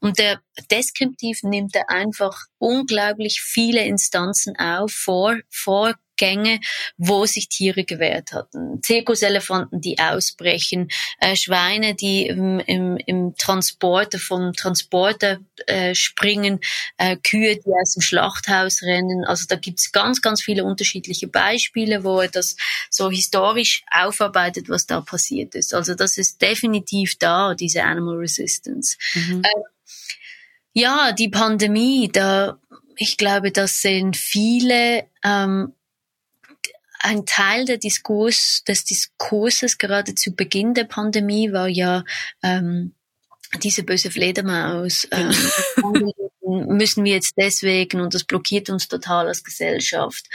S2: Und der Deskriptiv nimmt er einfach unglaublich viele Instanzen auf, vor, vor Gänge, wo sich Tiere gewehrt hatten. Zirkuselefanten, die ausbrechen, äh, Schweine, die im, im, im Transporter vom Transporter äh, springen, äh, Kühe, die aus dem Schlachthaus rennen. Also da gibt's ganz, ganz viele unterschiedliche Beispiele, wo er das so historisch aufarbeitet, was da passiert ist. Also das ist definitiv da, diese Animal Resistance. Mhm. Äh, ja, die Pandemie, da ich glaube, das sehen viele ähm, ein Teil der Diskurs, des Diskurses gerade zu Beginn der Pandemie war ja ähm, diese böse Fledermaus. Ähm, müssen wir jetzt deswegen und das blockiert uns total als Gesellschaft.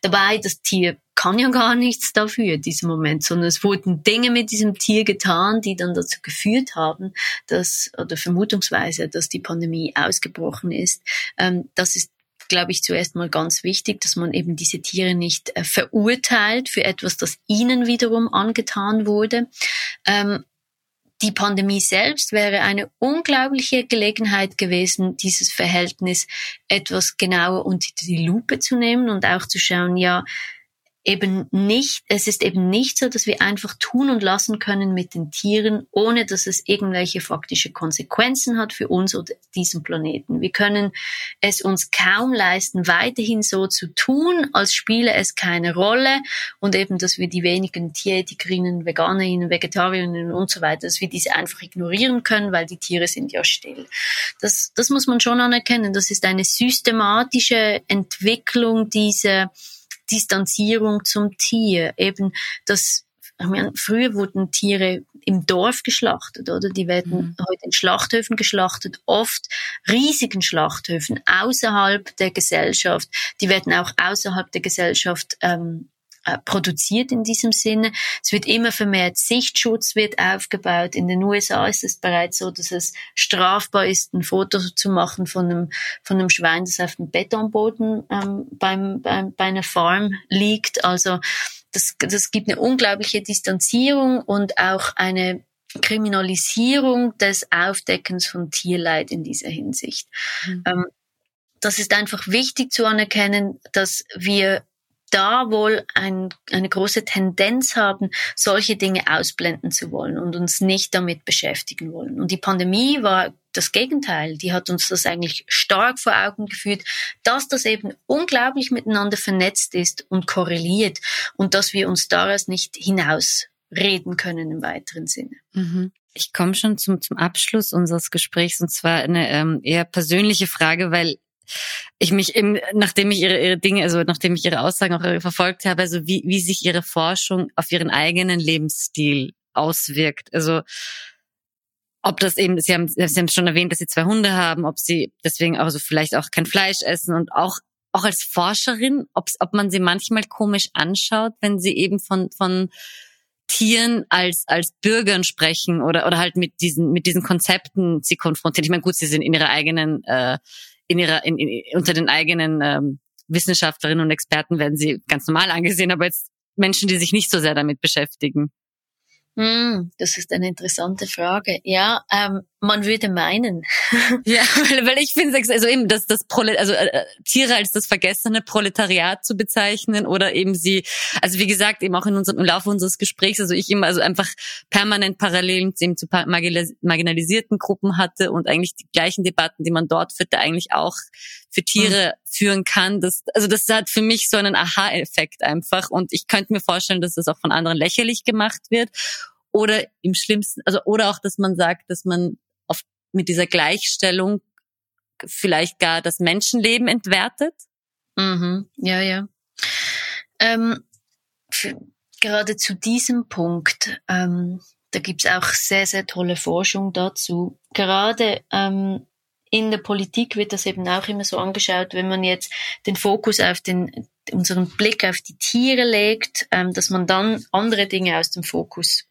S2: Dabei, das Tier kann ja gar nichts dafür, in diesem Moment, sondern es wurden Dinge mit diesem Tier getan, die dann dazu geführt haben, dass, oder vermutungsweise, dass die Pandemie ausgebrochen ist. Ähm, das ist glaube ich, zuerst mal ganz wichtig, dass man eben diese Tiere nicht äh, verurteilt für etwas, das ihnen wiederum angetan wurde. Ähm, die Pandemie selbst wäre eine unglaubliche Gelegenheit gewesen, dieses Verhältnis etwas genauer unter die Lupe zu nehmen und auch zu schauen, ja, eben nicht, es ist eben nicht so, dass wir einfach tun und lassen können mit den Tieren, ohne dass es irgendwelche faktische Konsequenzen hat für uns oder diesen Planeten. Wir können es uns kaum leisten, weiterhin so zu tun, als spiele es keine Rolle und eben, dass wir die wenigen Tierethikerinnen, Veganerinnen, Vegetarierinnen und so weiter, dass wir diese einfach ignorieren können, weil die Tiere sind ja still. Das, das muss man schon anerkennen. Das ist eine systematische Entwicklung dieser Distanzierung zum Tier, eben das ich meine, früher wurden Tiere im Dorf geschlachtet, oder? Die werden mhm. heute in Schlachthöfen geschlachtet, oft riesigen Schlachthöfen außerhalb der Gesellschaft. Die werden auch außerhalb der Gesellschaft ähm, äh, produziert in diesem Sinne. Es wird immer vermehrt Sichtschutz wird aufgebaut. In den USA ist es bereits so, dass es strafbar ist, ein Foto zu machen von einem, von einem Schwein, das auf dem Betonboden ähm, beim, beim, bei einer Farm liegt. Also das, das gibt eine unglaubliche Distanzierung und auch eine Kriminalisierung des Aufdeckens von Tierleid in dieser Hinsicht. Mhm. Ähm, das ist einfach wichtig zu anerkennen, dass wir da wohl ein, eine große Tendenz haben, solche Dinge ausblenden zu wollen und uns nicht damit beschäftigen wollen. Und die Pandemie war das Gegenteil. Die hat uns das eigentlich stark vor Augen geführt, dass das eben unglaublich miteinander vernetzt ist und korreliert und dass wir uns daraus nicht hinausreden können im weiteren Sinne.
S3: Mhm. Ich komme schon zum, zum Abschluss unseres Gesprächs und zwar eine ähm, eher persönliche Frage, weil ich mich im, nachdem ich ihre, ihre Dinge, also nachdem ich ihre Aussagen auch verfolgt habe, also wie, wie sich ihre Forschung auf ihren eigenen Lebensstil auswirkt. Also ob das eben, Sie haben, Sie haben schon erwähnt, dass Sie zwei Hunde haben, ob Sie deswegen auch so vielleicht auch kein Fleisch essen und auch auch als Forscherin, ob, ob man sie manchmal komisch anschaut, wenn sie eben von von Tieren als als Bürgern sprechen oder oder halt mit diesen mit diesen Konzepten sie konfrontieren. Ich meine, gut, sie sind in ihrer eigenen äh, in ihrer, in, in, unter den eigenen ähm, Wissenschaftlerinnen und Experten werden sie ganz normal angesehen, aber jetzt Menschen, die sich nicht so sehr damit beschäftigen.
S2: Hm, das ist eine interessante Frage. Ja, ähm, man würde meinen.
S3: ja, weil, weil ich finde, also eben das, das Prolet also äh, Tiere als das vergessene Proletariat zu bezeichnen oder eben sie, also wie gesagt, eben auch in unserem im Laufe unseres Gesprächs, also ich immer also einfach permanent Parallelen eben zu marginalisierten Gruppen hatte und eigentlich die gleichen Debatten, die man dort führte, eigentlich auch für Tiere mhm. führen kann. Das, also das hat für mich so einen Aha-Effekt einfach und ich könnte mir vorstellen, dass das auch von anderen lächerlich gemacht wird oder im schlimmsten, also oder auch, dass man sagt, dass man mit dieser Gleichstellung vielleicht gar das Menschenleben entwertet.
S2: Mhm. Ja, ja. Ähm, für, gerade zu diesem Punkt, ähm, da gibt's auch sehr, sehr tolle Forschung dazu. Gerade ähm, in der Politik wird das eben auch immer so angeschaut, wenn man jetzt den Fokus auf den unseren Blick auf die Tiere legt, ähm, dass man dann andere Dinge aus dem Fokus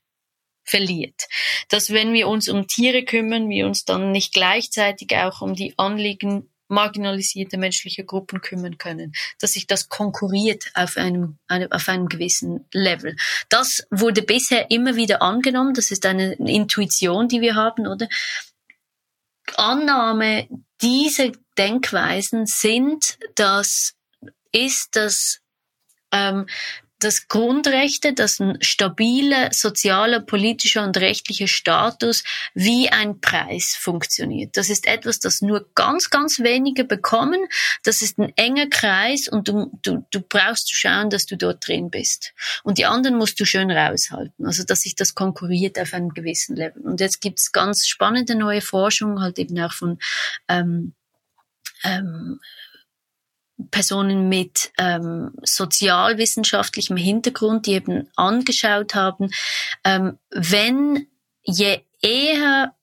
S2: verliert. Dass wenn wir uns um Tiere kümmern, wir uns dann nicht gleichzeitig auch um die Anliegen marginalisierte menschliche Gruppen kümmern können, dass sich das konkurriert auf einem, auf einem gewissen Level. Das wurde bisher immer wieder angenommen, das ist eine Intuition, die wir haben, oder? Annahme dieser Denkweisen sind, dass ist, dass ähm, dass Grundrechte, dass ein stabiler sozialer, politischer und rechtlicher Status wie ein Preis funktioniert. Das ist etwas, das nur ganz, ganz wenige bekommen. Das ist ein enger Kreis und du, du, du brauchst zu schauen, dass du dort drin bist. Und die anderen musst du schön raushalten. Also, dass sich das konkurriert auf einem gewissen Level. Und jetzt gibt es ganz spannende neue Forschung, halt eben auch von ähm, ähm, Personen mit ähm, sozialwissenschaftlichem Hintergrund, die eben angeschaut haben, ähm, wenn je eher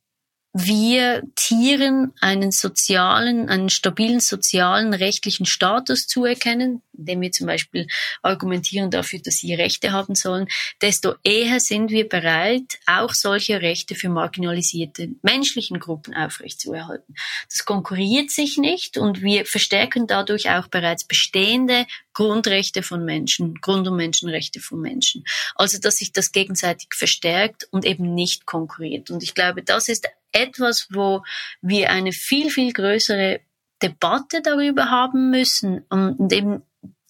S2: wir Tieren einen sozialen, einen stabilen sozialen, rechtlichen Status zuerkennen, indem wir zum Beispiel argumentieren dafür, dass sie Rechte haben sollen, desto eher sind wir bereit, auch solche Rechte für marginalisierte menschlichen Gruppen aufrechtzuerhalten. Das konkurriert sich nicht und wir verstärken dadurch auch bereits bestehende Grundrechte von Menschen, Grund- und Menschenrechte von Menschen. Also, dass sich das gegenseitig verstärkt und eben nicht konkurriert. Und ich glaube, das ist etwas, wo wir eine viel, viel größere Debatte darüber haben müssen und eben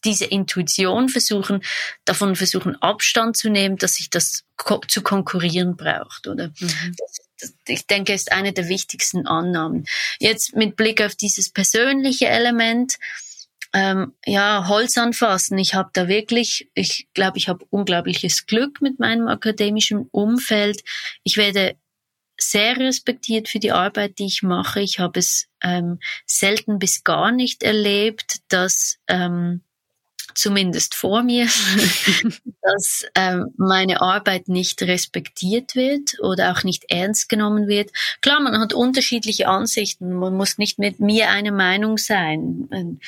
S2: diese Intuition versuchen, davon versuchen Abstand zu nehmen, dass sich das zu konkurrieren braucht, oder? Mhm. Das, das, ich denke, ist eine der wichtigsten Annahmen. Jetzt mit Blick auf dieses persönliche Element, ähm, ja, Holz anfassen. Ich habe da wirklich, ich glaube, ich habe unglaubliches Glück mit meinem akademischen Umfeld. Ich werde sehr respektiert für die Arbeit, die ich mache. Ich habe es ähm, selten bis gar nicht erlebt, dass ähm, zumindest vor mir, dass ähm, meine Arbeit nicht respektiert wird oder auch nicht ernst genommen wird. Klar, man hat unterschiedliche Ansichten. Man muss nicht mit mir eine Meinung sein.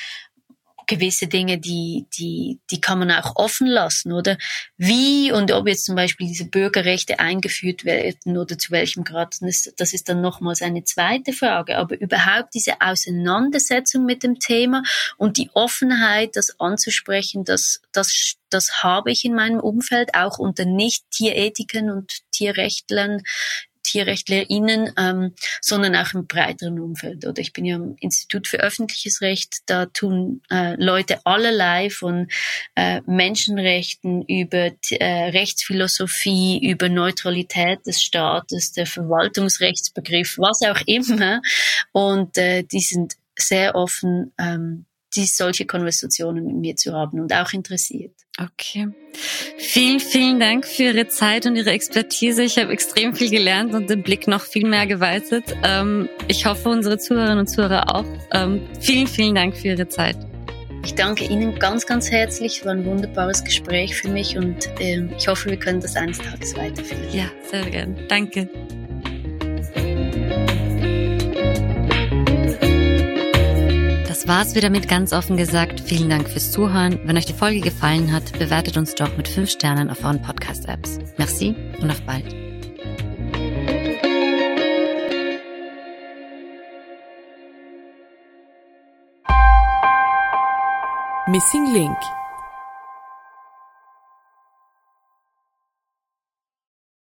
S2: Gewisse Dinge, die, die, die kann man auch offen lassen, oder? Wie und ob jetzt zum Beispiel diese Bürgerrechte eingeführt werden oder zu welchem Grad, das ist dann nochmals eine zweite Frage. Aber überhaupt diese Auseinandersetzung mit dem Thema und die Offenheit, das anzusprechen, das, das, das habe ich in meinem Umfeld, auch unter Nicht-Tierethikern und Tierrechtlern TierrechtlerInnen, ähm, sondern auch im breiteren Umfeld. Oder ich bin ja im Institut für öffentliches Recht, da tun äh, Leute allerlei von äh, Menschenrechten über äh, Rechtsphilosophie, über Neutralität des Staates, der Verwaltungsrechtsbegriff, was auch immer. Und äh, die sind sehr offen, ähm, die solche Konversationen mit mir zu haben und auch interessiert.
S3: Okay. Vielen, vielen Dank für Ihre Zeit und Ihre Expertise. Ich habe extrem viel gelernt und den Blick noch viel mehr geweitet. Ähm, ich hoffe, unsere Zuhörerinnen und Zuhörer auch. Ähm, vielen, vielen Dank für Ihre Zeit.
S2: Ich danke Ihnen ganz, ganz herzlich. War ein wunderbares Gespräch für mich und äh, ich hoffe, wir können das eines Tages weiterführen.
S3: Ja, sehr gerne. Danke. Das war's wieder mit ganz offen gesagt. Vielen Dank fürs Zuhören. Wenn euch die Folge gefallen hat, bewertet uns doch mit 5 Sternen auf euren Podcast-Apps. Merci und auf bald.
S1: Missing Link